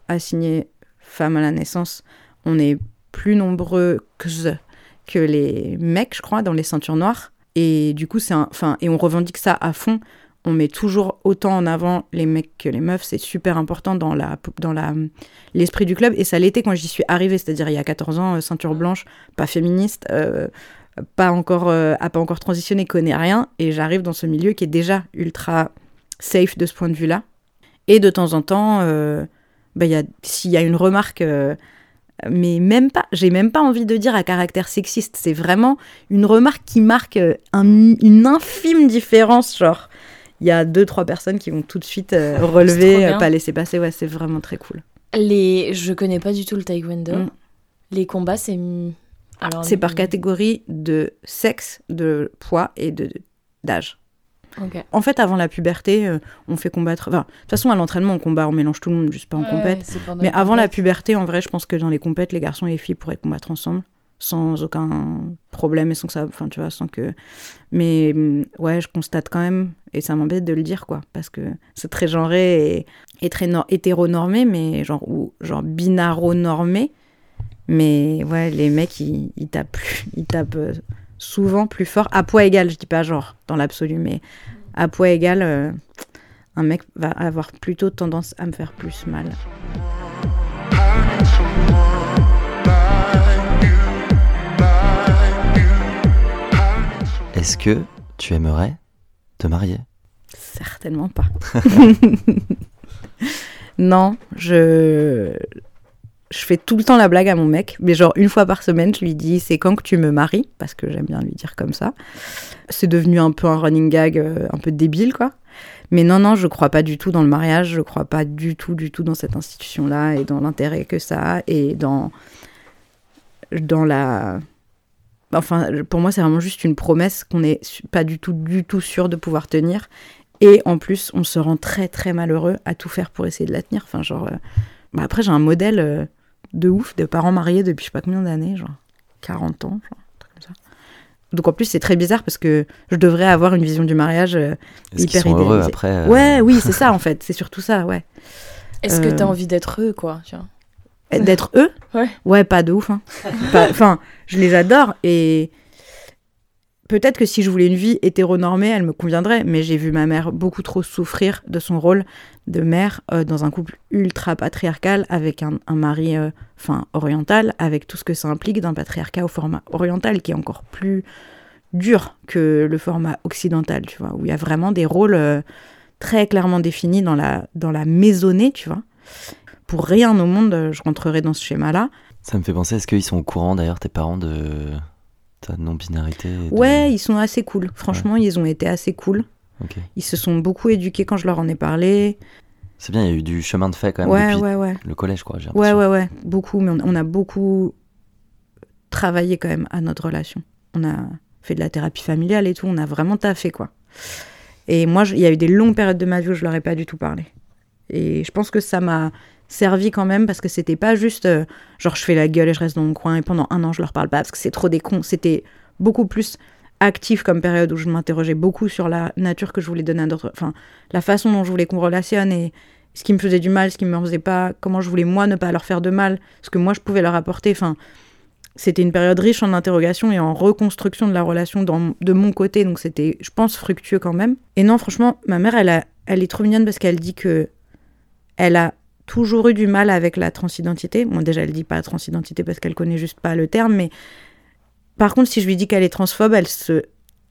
assigné femme à la naissance. On est plus nombreux que, les mecs, je crois, dans les ceintures noires. Et du coup, c'est enfin, et on revendique ça à fond on met toujours autant en avant les mecs que les meufs. C'est super important dans la dans la l'esprit du club. Et ça l'était quand j'y suis arrivée, c'est-à-dire il y a 14 ans, euh, ceinture blanche, pas féministe, euh, pas encore, euh, a pas encore transitionné, connaît rien. Et j'arrive dans ce milieu qui est déjà ultra safe de ce point de vue-là. Et de temps en temps, euh, bah, il y a- s'il y a une remarque, mais même pas, j'ai même pas envie de dire à caractère sexiste. C'est vraiment une remarque qui marque un- une infime différence, genre il y a deux trois personnes qui vont tout de suite euh, relever, euh, pas laisser passer. Ouais, c'est vraiment très cool. Les... Je connais pas du tout le taekwondo. Mm. Les combats, c'est Alors, C'est par catégorie de sexe, de poids et de d'âge. ok. En fait, avant la puberté, euh, on fait combattre. Enfin, de toute façon, à l'entraînement, on combat, on mélange tout le monde, juste pas en Ouais, compète. Mais avant la puberté, en vrai, je pense que dans les compètes, les garçons et les filles pourraient combattre ensemble, sans aucun problème et sans que ça. Enfin, tu vois, sans que. Mais hum, ouais, je constate quand même, et ça m'embête de le dire, quoi, parce que c'est très genré et, très nor- hétéronormé, mais genre, ou genre binaro-normé. Mais ouais, les mecs, ils, ils tapent, ils tapent euh, souvent plus fort, à poids égal, je dis pas genre dans l'absolu, mais à poids égal, euh, un mec va avoir plutôt tendance à me faire plus mal. Est-ce que tu aimerais te marier? Certainement pas. non, je je fais tout le temps la blague à mon mec, mais genre une fois par semaine, je lui dis c'est quand que tu me maries? Parce que j'aime bien lui dire comme ça. C'est devenu un peu un running gag euh, un peu débile quoi. Mais non non, je crois pas du tout dans le mariage, je crois pas du tout du tout dans cette institution là et dans l'intérêt que ça a et dans dans la enfin pour moi c'est vraiment juste une promesse qu'on n'est pas du tout du tout sûr de pouvoir tenir et en plus, on se rend très très malheureux à tout faire pour essayer de la tenir. Enfin, genre. euh, bah après, j'ai un modèle euh, de ouf de parents mariés depuis je sais pas combien d'années, genre 40 ans, genre, un truc comme ça. Donc en plus, c'est très bizarre parce que je devrais avoir une vision du mariage. euh, Hyper sont heureux après euh, Ouais, oui, c'est ça en fait. C'est surtout ça, ouais. Est-ce que Euh, t'as envie d'être eux, quoi tu vois? D'être eux Ouais. Ouais, pas de ouf. hein. Enfin, je les adore et peut-être que si je voulais une vie hétéronormée, elle me conviendrait, mais j'ai vu ma mère beaucoup trop souffrir de son rôle de mère euh, dans un couple ultra patriarcal avec un, un mari euh, oriental, avec tout ce que ça implique d'un patriarcat au format oriental qui est encore plus dur que le format occidental, tu vois, où il y a vraiment des rôles euh, très clairement définis dans la, dans la maisonnée, tu vois. Pour rien au monde, je rentrerai dans ce schéma-là. Ça me fait penser, est-ce qu'ils sont au courant d'ailleurs, tes parents, de ta non-binarité de- Ouais, ils sont assez cool. Franchement, ils ont été assez cool. Ok. Ils se sont beaucoup éduqués quand je leur en ai parlé. C'est bien, il y a eu du chemin de fait quand même Ouais, depuis ouais, ouais. le collège, quoi. Ouais, ouais, ouais. Beaucoup, mais on, on a beaucoup travaillé quand même à notre relation. On a fait de la thérapie familiale et tout. On a vraiment taffé, quoi. Et moi, il y a eu des longues périodes de ma vie où je leur ai pas du tout parlé. Et je pense que ça m'a servi quand même parce que c'était pas juste euh, genre je fais la gueule et je reste dans mon coin et pendant un an je leur parle pas parce que c'est trop des cons. C'était beaucoup plus actif comme période où je m'interrogeais beaucoup sur la nature que je voulais donner à d'autres, enfin la façon dont je voulais qu'on relationne et ce qui me faisait du mal, ce qui me faisait pas, comment je voulais moi ne pas leur faire de mal, ce que moi je pouvais leur apporter. Enfin, c'était une période riche en interrogation et en reconstruction de la relation dans- de mon côté, donc c'était, je pense, fructueux quand même. Et non, franchement, ma mère, elle, elle est trop mignonne parce qu'elle dit que elle a toujours eu du mal avec la transidentité. Bon, déjà, elle dit pas transidentité parce qu'elle connaît juste pas le terme, mais par contre, si je lui dis qu'elle est transphobe, elle se,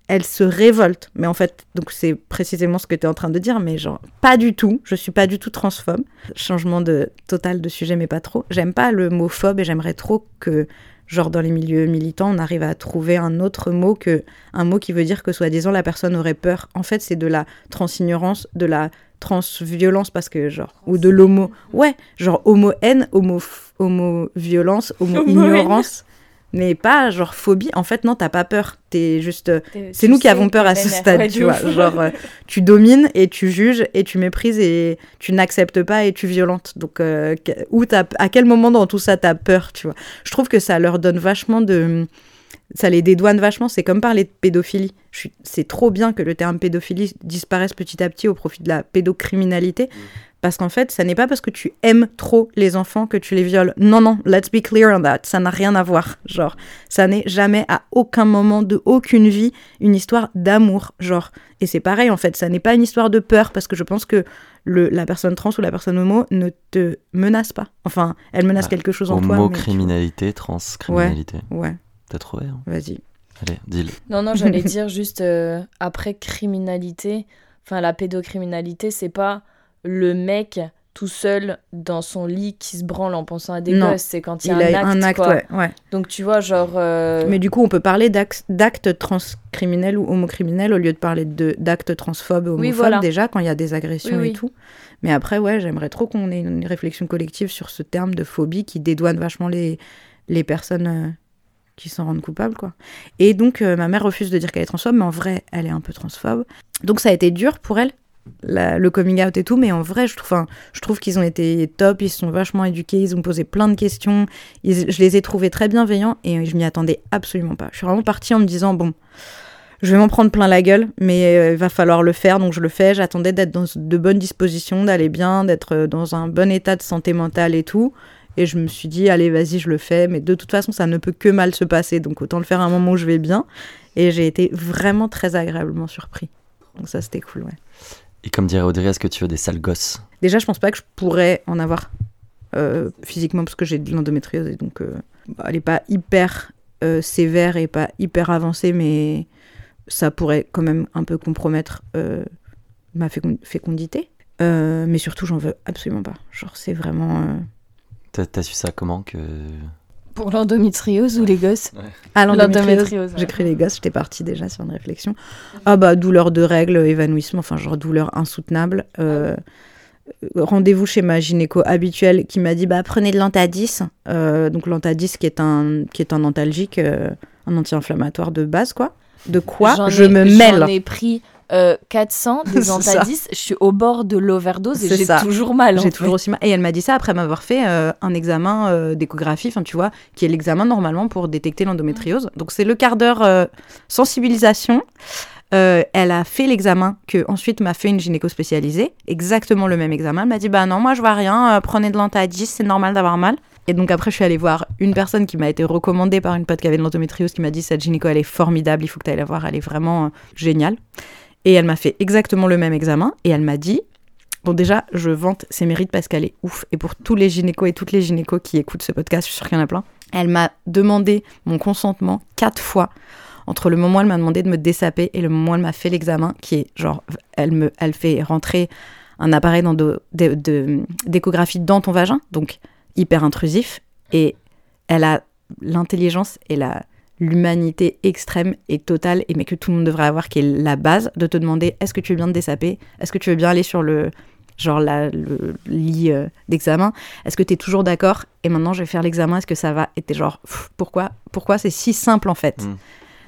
elle se révolte. Mais en fait, donc c'est précisément ce que tu es en train de dire, mais genre, pas du tout. Je suis pas du tout transphobe. Changement de total de sujet, mais pas trop. J'aime pas le mot phobe et j'aimerais trop que, genre, dans les milieux militants, on arrive à trouver un autre mot que un mot qui veut dire que soi-disant la personne aurait peur. En fait, c'est de la transignorance, de la transviolence parce que genre ou de l'homo ouais genre homo haine homo homo violence homo ignorance mais pas genre phobie. En fait non t'as pas peur. T'es juste c'est nous qui avons peur à ce stade tu vois. genre euh, tu domines et tu juges et tu méprises et tu n'acceptes pas et tu violentes. Donc euh, où t'as à quel moment dans tout ça t'as peur tu vois? Je trouve que ça leur donne vachement de ça les dédouane vachement. C'est comme parler de pédophilie. C'est trop bien que le terme pédophilie disparaisse petit à petit au profit de la pédocriminalité. Parce qu'en fait, ça n'est pas parce que tu aimes trop les enfants que tu les violes. Non, non, let's be clear on that. Ça n'a rien à voir. Genre, ça n'est jamais à aucun moment de aucune vie une histoire d'amour. Genre, et c'est pareil en fait, ça n'est pas une histoire de peur parce que je pense que le, la personne trans ou la personne homo ne te menace pas. Enfin, elle menace Ouais. quelque chose en toi. tu- Homo-criminalité, trans-criminalité. Ouais, T'as trouvé hein vas-y. Allez, dis-le. Non, non, j'allais dire juste euh, après criminalité, enfin la pédocriminalité, c'est pas le mec tout seul dans son lit qui se branle en pensant à des Non. gosses, c'est quand il y Il a a un acte. un acte, quoi. ouais, ouais. Donc tu vois, genre. euh, Mais du coup, on peut parler d'actes transcriminels ou homocriminels au lieu de parler de d'actes transphobes et homophobes Oui, voilà. déjà quand il y a des agressions Oui, et tout. Mais après, ouais, j'aimerais trop qu'on ait une réflexion collective sur ce terme de phobie qui dédouane vachement les, les personnes euh, qui s'en rendent coupables, quoi. Et donc, euh, ma mère refuse de dire qu'elle est transphobe, mais en vrai, elle est un peu transphobe. Donc, ça a été dur pour elle, le coming out et tout, mais en vrai, je trouve, je trouve qu'ils ont été top, ils se sont vachement éduqués, ils ont posé plein de questions, je les ai trouvés très bienveillants et je m'y attendais absolument pas. Je suis vraiment partie en me disant, bon, je vais m'en prendre plein la gueule, mais euh, il va falloir le faire, donc je le fais. J'attendais d'être dans de bonnes dispositions, d'aller bien, d'être euh, dans un bon état de santé mentale et tout. Et je me suis dit, allez, vas-y, je le fais. Mais de toute façon, ça ne peut que mal se passer, donc autant le faire à un moment où je vais bien. Et j'ai été vraiment très agréablement surpris. Donc ça, c'était cool, ouais. Et comme dirait Audrey, est-ce que tu veux des sales gosses? Déjà, je pense pas que je pourrais en avoir euh, physiquement parce que j'ai de l'endométriose et donc euh, bah, elle est pas hyper euh, sévère et pas hyper avancée, mais ça pourrait quand même un peu compromettre ma fécond- fécondité. Mais surtout, j'en veux absolument pas. Genre, c'est vraiment. T'as su ça comment que... Pour l'endométriose ou les gosses Ah, l'endométriose. J'ai cru les gosses, j'étais partie déjà sur une réflexion. Ah bah douleur de règles, évanouissement, enfin genre douleur insoutenable. Euh, euh, Rendez-vous chez ma gynéco habituelle qui m'a dit bah prenez de l'antadis. Euh, donc l'antadis qui est un qui est un antalgique, euh, un anti-inflammatoire de base quoi. De quoi J'en je ai- me J'en mêle ai pris euh, 400 des. Antadis. Je suis au bord de l'overdose et j'ai toujours mal. J'ai toujours aussi mal. Et elle m'a dit ça après m'avoir fait euh, un examen euh, d'échographie, enfin tu vois, qui est l'examen normalement pour détecter l'endométriose. Donc c'est le quart d'heure euh, sensibilisation. Euh, elle a fait l'examen que ensuite m'a fait une gynéco spécialisée, exactement le même examen. Elle m'a dit bah non moi je vois rien, euh, prenez de l'antadis, c'est normal d'avoir mal. Et donc après je suis allée voir une personne qui m'a été recommandée par une pote qui avait de l'endométriose qui m'a dit cette gynéco elle est formidable, il faut que tu ailles la voir, elle est vraiment euh, géniale. Et elle m'a fait exactement le même examen et elle m'a dit Bon, déjà, je vante ses mérites parce qu'elle est ouf. Et pour tous les gynécos et toutes les gynécos qui écoutent ce podcast, je suis sûre qu'il y en a plein. Elle m'a demandé mon consentement quatre fois entre le moment où elle m'a demandé de me dessaper et le moment où elle m'a fait l'examen, qui est genre, elle, me, fait rentrer un appareil de- d'échographie dans ton vagin, donc hyper intrusif. Et elle a l'intelligence et la l'humanité extrême et totale, et mais que tout le monde devrait avoir, qui est la base, de te demander est-ce que tu veux bien te dessaper? Est-ce que tu veux bien aller sur le genre la- le lit euh, d'examen? Est-ce que tu es toujours d'accord? Et maintenant, je vais faire l'examen, est-ce que ça va? Et t'es genre, pff, pourquoi? Pourquoi c'est si simple en fait? Mm.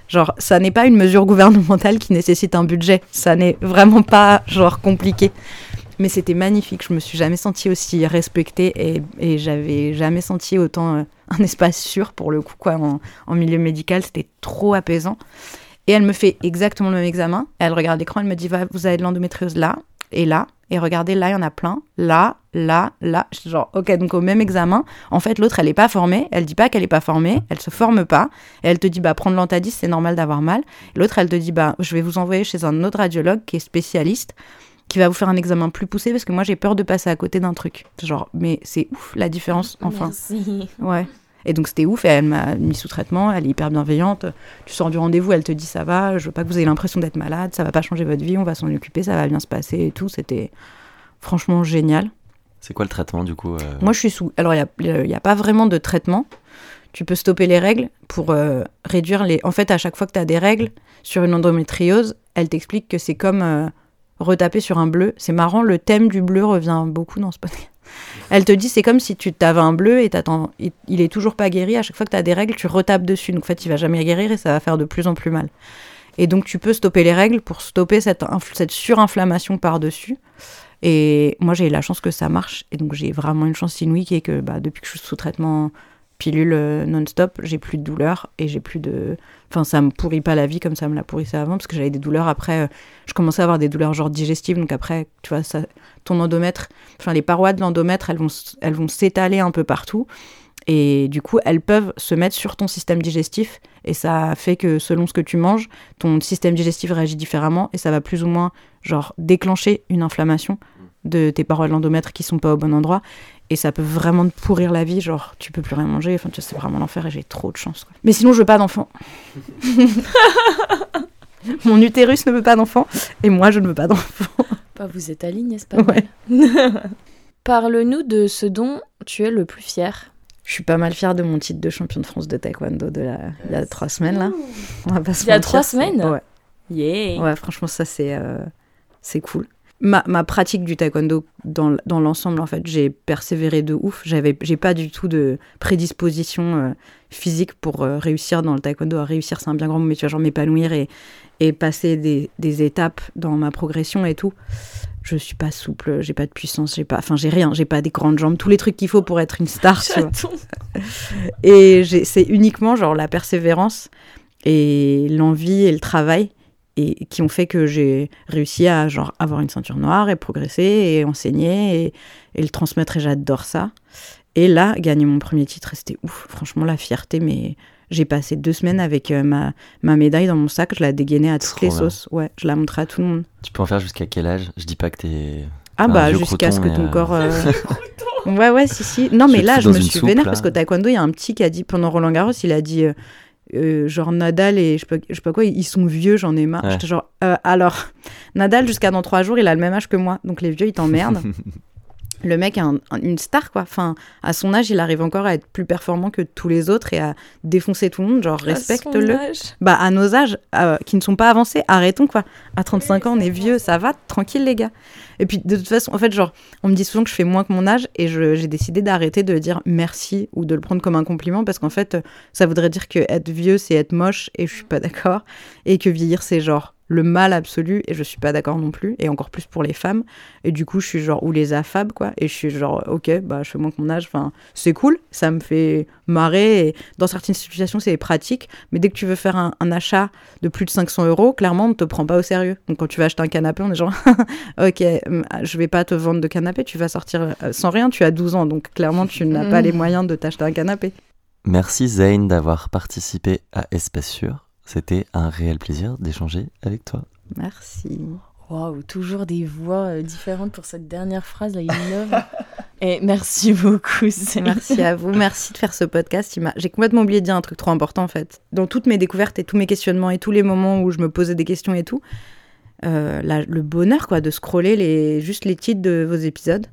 Genre, ça n'est pas une mesure gouvernementale qui nécessite un budget. Ça n'est vraiment pas, genre, compliqué. Mais c'était magnifique. Je me suis jamais sentie aussi respectée et, et j'avais jamais senti autant euh, un espace sûr pour le coup, quoi. En, milieu médical, c'était trop apaisant. Et elle me fait exactement le même examen. Elle regarde l'écran, elle me dit Va, Vous avez de l'endométriose là et là. Et regardez, là, il y en a plein. Là, là, là. Je suis genre, ok, donc au même examen, en fait, l'autre, elle n'est pas formée. Elle dit pas qu'elle n'est pas formée. Elle se forme pas. Et elle te dit, bah, prendre l'antadis, c'est normal d'avoir mal. L'autre, elle te dit, bah, je vais vous envoyer chez un autre radiologue qui est spécialiste, qui va vous faire un examen plus poussé parce que moi, j'ai peur de passer à côté d'un truc. Genre, mais c'est ouf la différence, enfin. Merci. Ouais. Et donc c'était ouf, et elle m'a mis sous traitement, elle est hyper bienveillante. Tu sors du rendez-vous, elle te dit ça va, je veux pas que vous ayez l'impression d'être malade, ça va pas changer votre vie, on va s'en occuper, ça va bien se passer et tout. C'était franchement génial. C'est quoi le traitement du coup euh, Moi je suis sous. Alors il n'y a, pas vraiment de traitement. Tu peux stopper les règles pour euh, réduire les. En fait, à chaque fois que tu as des règles sur une endométriose, elle t'explique que c'est comme euh, retaper sur un bleu. C'est marrant, le thème du bleu revient beaucoup dans ce podcast. Elle te dit, c'est comme si tu avais un bleu et t'attends, il, il est toujours pas guéri. À chaque fois que tu as des règles, tu retapes dessus. Donc en fait, il va jamais guérir et ça va faire de plus en plus mal. Et donc tu peux stopper les règles pour stopper cette, cette surinflammation par-dessus. Et moi, j'ai eu la chance que ça marche. Et donc j'ai vraiment une chance inouïe qui est que bah, depuis que je suis sous traitement pilule euh, non-stop, j'ai plus de douleurs et j'ai plus de... Enfin, ça me pourrit pas la vie comme ça me la pourrissait avant, parce que j'avais des douleurs après... euh, je commençais à avoir des douleurs genre digestives, donc après, tu vois, ton endomètre... Enfin, les parois de l'endomètre, elles vont, elles vont s'étaler un peu partout. Et du coup, elles peuvent se mettre sur ton système digestif. Et ça fait que selon ce que tu manges, ton système digestif réagit différemment. Et ça va plus ou moins, genre, déclencher une inflammation de tes parois de l'endomètre qui sont pas au bon endroit. Et ça peut vraiment te pourrir la vie. Genre, tu peux plus rien manger. Enfin, tu sais, vraiment l'enfer et j'ai trop de chance. quoi. Mais sinon, je veux pas d'enfant. Mon utérus ne veut pas d'enfant. Et moi, je ne veux pas d'enfant. Pas vous êtes alignés, c'est pas Ouais. mal. Parle-nous de ce dont tu es le plus fier. Je suis pas mal fière de mon titre de champion de France de taekwondo de la... il y a trois semaines là. On va pas se Il y a mentir, trois semaines Ouais. Yeah. Ouais, franchement, ça, c'est euh, c'est cool. Ma, ma pratique du taekwondo dans, l'ensemble, en fait, j'ai persévéré de ouf. J'avais, j'ai pas du tout de prédisposition euh, physique pour euh, réussir dans le taekwondo. À réussir, c'est un bien grand mot, mais tu vois, genre m'épanouir et, et passer des, des étapes dans ma progression et tout. Je suis pas souple, j'ai pas de puissance, j'ai pas, enfin, j'ai rien, j'ai pas des grandes jambes, tous les trucs qu'il faut pour être une star, tu vois. Et j'ai- c'est uniquement genre la persévérance et l'envie et le travail et qui ont fait que j'ai réussi à genre avoir une ceinture noire et progresser et enseigner et, et le transmettre et j'adore ça. Et là, gagner mon premier titre, c'était ouf. Franchement, la fierté, mais j'ai passé deux semaines avec euh, ma, ma médaille dans mon sac, je la dégainais à toutes les bien. sauces. Ouais, je la montrais à tout le monde. Tu peux en faire jusqu'à quel âge? Je dis pas que t'es. Ah bah jusqu'à ce que ton euh, corps... euh, Ouais, ouais, si, si. Non, Je mais là, je me suis soupe, vénère là. parce qu'au taekwondo, il y a un petit qui a dit, pendant Roland Garros, il a dit, euh, genre Nadal et je sais, pas, je sais pas quoi, ils sont vieux, j'en ai marre. Ouais. J'étais genre, euh, alors, Nadal, jusqu'à dans trois jours, il a le même âge que moi. Donc les vieux, ils t'emmerdent. le mec est un- un- une star, quoi. Enfin, à son âge, il arrive encore à être plus performant que tous les autres et à défoncer tout le monde. Genre, respecte-le. Bah, à nos âges, euh, qui ne sont pas avancés, arrêtons quoi. À 35 ans, on est vieux, ça va, tranquille les gars. Et puis, de toute façon, en fait, genre, on me dit souvent que je fais moins que mon âge et j'ai décidé d'arrêter de dire merci ou de le prendre comme un compliment parce qu'en fait, ça voudrait dire que être vieux, c'est être moche et je suis pas d'accord. Et que vieillir, c'est genre le mal absolu et je suis pas d'accord non plus et encore plus pour les femmes. Et du coup, je suis genre, ou les affab quoi. Et je suis genre, ok, bah, je fais moins que mon âge, enfin, c'est cool, ça me fait marrer et dans certaines situations, c'est pratique. Mais dès que tu veux faire un, un achat de plus de 500 euros, clairement, on ne te prend pas au sérieux. Donc quand tu vas acheter un canapé, on est genre, ok, hum, je vais pas te vendre de canapé, tu vas sortir euh, sans rien, tu as 12 ans, donc clairement, tu n'as pas les moyens de t'acheter un canapé. Merci Zayn d'avoir participé à Espace Sûr. C'était un réel plaisir d'échanger avec toi. Merci. Waouh, toujours des voix euh, différentes pour cette dernière phrase, là, innove. Et merci beaucoup. Merci à vous, merci de faire ce podcast. J'ai complètement oublié de dire un truc trop important en fait. Dans toutes mes découvertes et tous mes questionnements et tous les moments où je me posais des questions et tout, euh, la- le bonheur quoi de scroller les, juste les titres de vos épisodes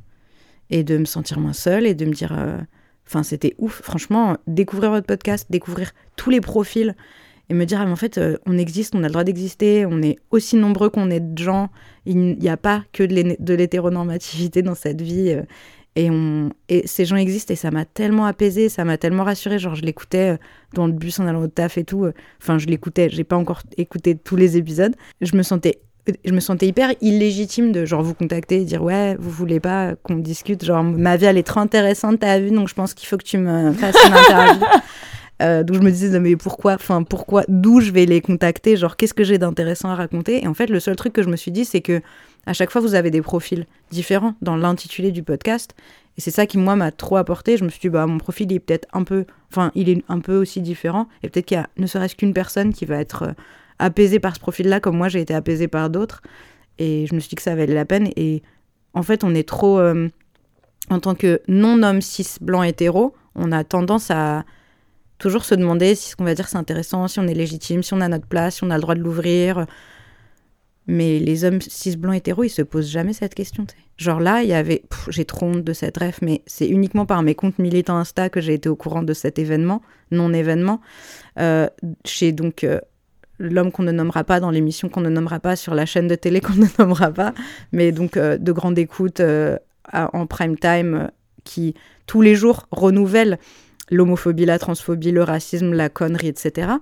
et de me sentir moins seule et de me dire, euh, enfin c'était ouf. Franchement, découvrir votre podcast, découvrir tous les profils et me dire, ah, mais en fait, euh, on existe, on a le droit d'exister, on est aussi nombreux qu'on est de gens. Il n'y a pas que de l'hé- de l'hétéronormativité dans cette vie. euh, et, on, et ces gens existent et ça m'a tellement apaisé, ça m'a tellement rassuré. Genre, je l'écoutais euh, dans le bus en allant au taf et tout. Enfin, je l'écoutais, j'ai pas encore écouté tous les épisodes. Je me sentais. Je me sentais hyper illégitime de genre vous contacter et dire ouais vous voulez pas qu'on discute? Genre ma vie elle est trop intéressante t'as vu donc je pense qu'il faut que tu me fasses une interview Euh, donc je me disais mais pourquoi enfin pourquoi d'où je vais les contacter? Genre qu'est-ce que j'ai d'intéressant à raconter? Et en fait le seul truc que je me suis dit c'est que à chaque fois vous avez des profils différents dans l'intitulé du podcast. Et c'est ça qui moi m'a trop apporté. Je me suis dit bah mon profil il est peut-être un peu enfin il est un peu aussi différent. Et peut-être qu'il y a ne serait-ce qu'une personne qui va être euh, apaisée par ce profil là comme moi j'ai été apaisée par d'autres. Et je me suis dit que ça valait la peine. Et en fait on est trop euh, en tant que non homme cis blanc hétéro on a tendance à toujours se demander si ce qu'on va dire c'est intéressant, si on est légitime, si on a notre place, si on a le droit de l'ouvrir. Mais les hommes cis blancs hétéros, ils se posent jamais cette question. Genre là, il y avait, j'ai trop honte de cette ref, mais c'est uniquement par mes comptes militants Insta que j'ai été au courant de cet événement, non événement, euh, chez donc euh, l'homme qu'on ne nommera pas dans l'émission qu'on ne nommera pas sur la chaîne de télé qu'on ne nommera pas, mais donc euh, de grande écoute en prime time qui tous les jours renouvelle l'homophobie, la transphobie, le racisme, la connerie, etc.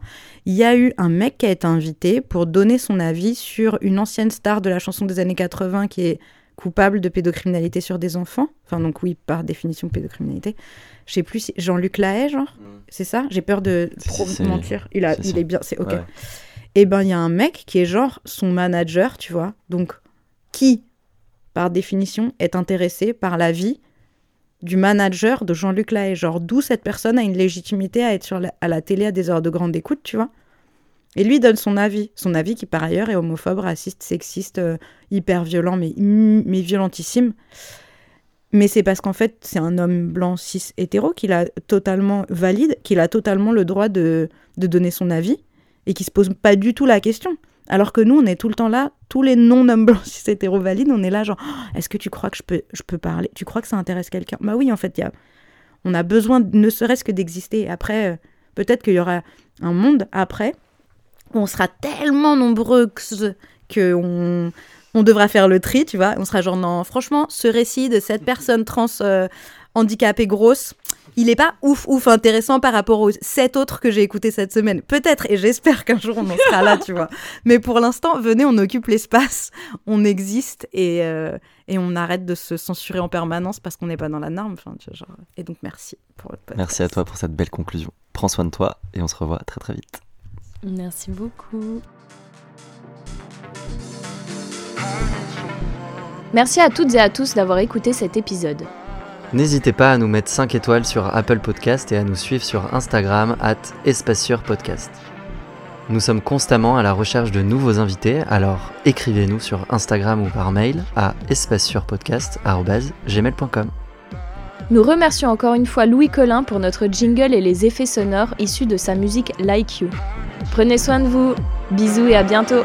Il y a eu un mec qui a été invité pour donner son avis sur une ancienne star de la chanson des années 80 qui est coupable de pédocriminalité sur des enfants. Enfin, donc oui, par définition, pédocriminalité. Je sais plus si... Jean-Luc Lahaye, genre C'est ça? J'ai peur de trop mentir. Il, a, c'est il ça. est bien, c'est ok. Ouais. Et ben, il y a un mec qui est genre son manager, tu vois. Donc, qui, par définition, est intéressé par la vie du manager de Jean-Luc Lahaye. Genre, d'où cette personne a une légitimité à être sur à la télé à des heures de grande écoute, tu vois. Et lui donne son avis. Son avis qui, par ailleurs, est homophobe, raciste, sexiste, euh, hyper violent, mais, mais violentissime. Mais c'est parce qu'en fait, c'est un homme blanc, cis, hétéro, qu'il a totalement valide, qu'il a totalement le droit de, de donner son avis et qui se pose pas du tout la question. Alors que nous, on est tout le temps là, tous les non-hommes blancs cis hétéro valides, on est là genre, Oh, est-ce que tu crois que je peux, je peux parler? Tu crois que ça intéresse quelqu'un? Bah oui, en fait, y a, on a besoin, ne serait-ce que d'exister. Après, euh, peut-être qu'il y aura un monde après où on sera tellement nombreux que, que on, on devra faire le tri, tu vois. On sera genre, non, franchement, ce récit de cette personne trans euh, handicapée grosse, il est pas ouf, ouf intéressant par rapport aux sept autres que j'ai écoutés cette semaine. Peut-être, et j'espère qu'un jour on en sera là, tu vois. Mais pour l'instant, venez, on occupe l'espace, on existe et, euh, et on arrête de se censurer en permanence parce qu'on n'est pas dans la norme. Enfin, tu vois, genre... Et donc, merci pour votre podcast. Merci à toi pour cette belle conclusion. Prends soin de toi et on se revoit très très vite. Merci beaucoup. Merci à toutes et à tous d'avoir écouté cet épisode. N'hésitez pas à nous mettre 5 étoiles sur Apple Podcast et à nous suivre sur Instagram at Podcast. Nous sommes constamment à la recherche de nouveaux invités, alors écrivez-nous sur Instagram ou par mail à espacesurpodcast.gmail.com. Nous remercions encore une fois Louis Collin pour notre jingle et les effets sonores issus de sa musique Like You. Prenez soin de vous, bisous et à bientôt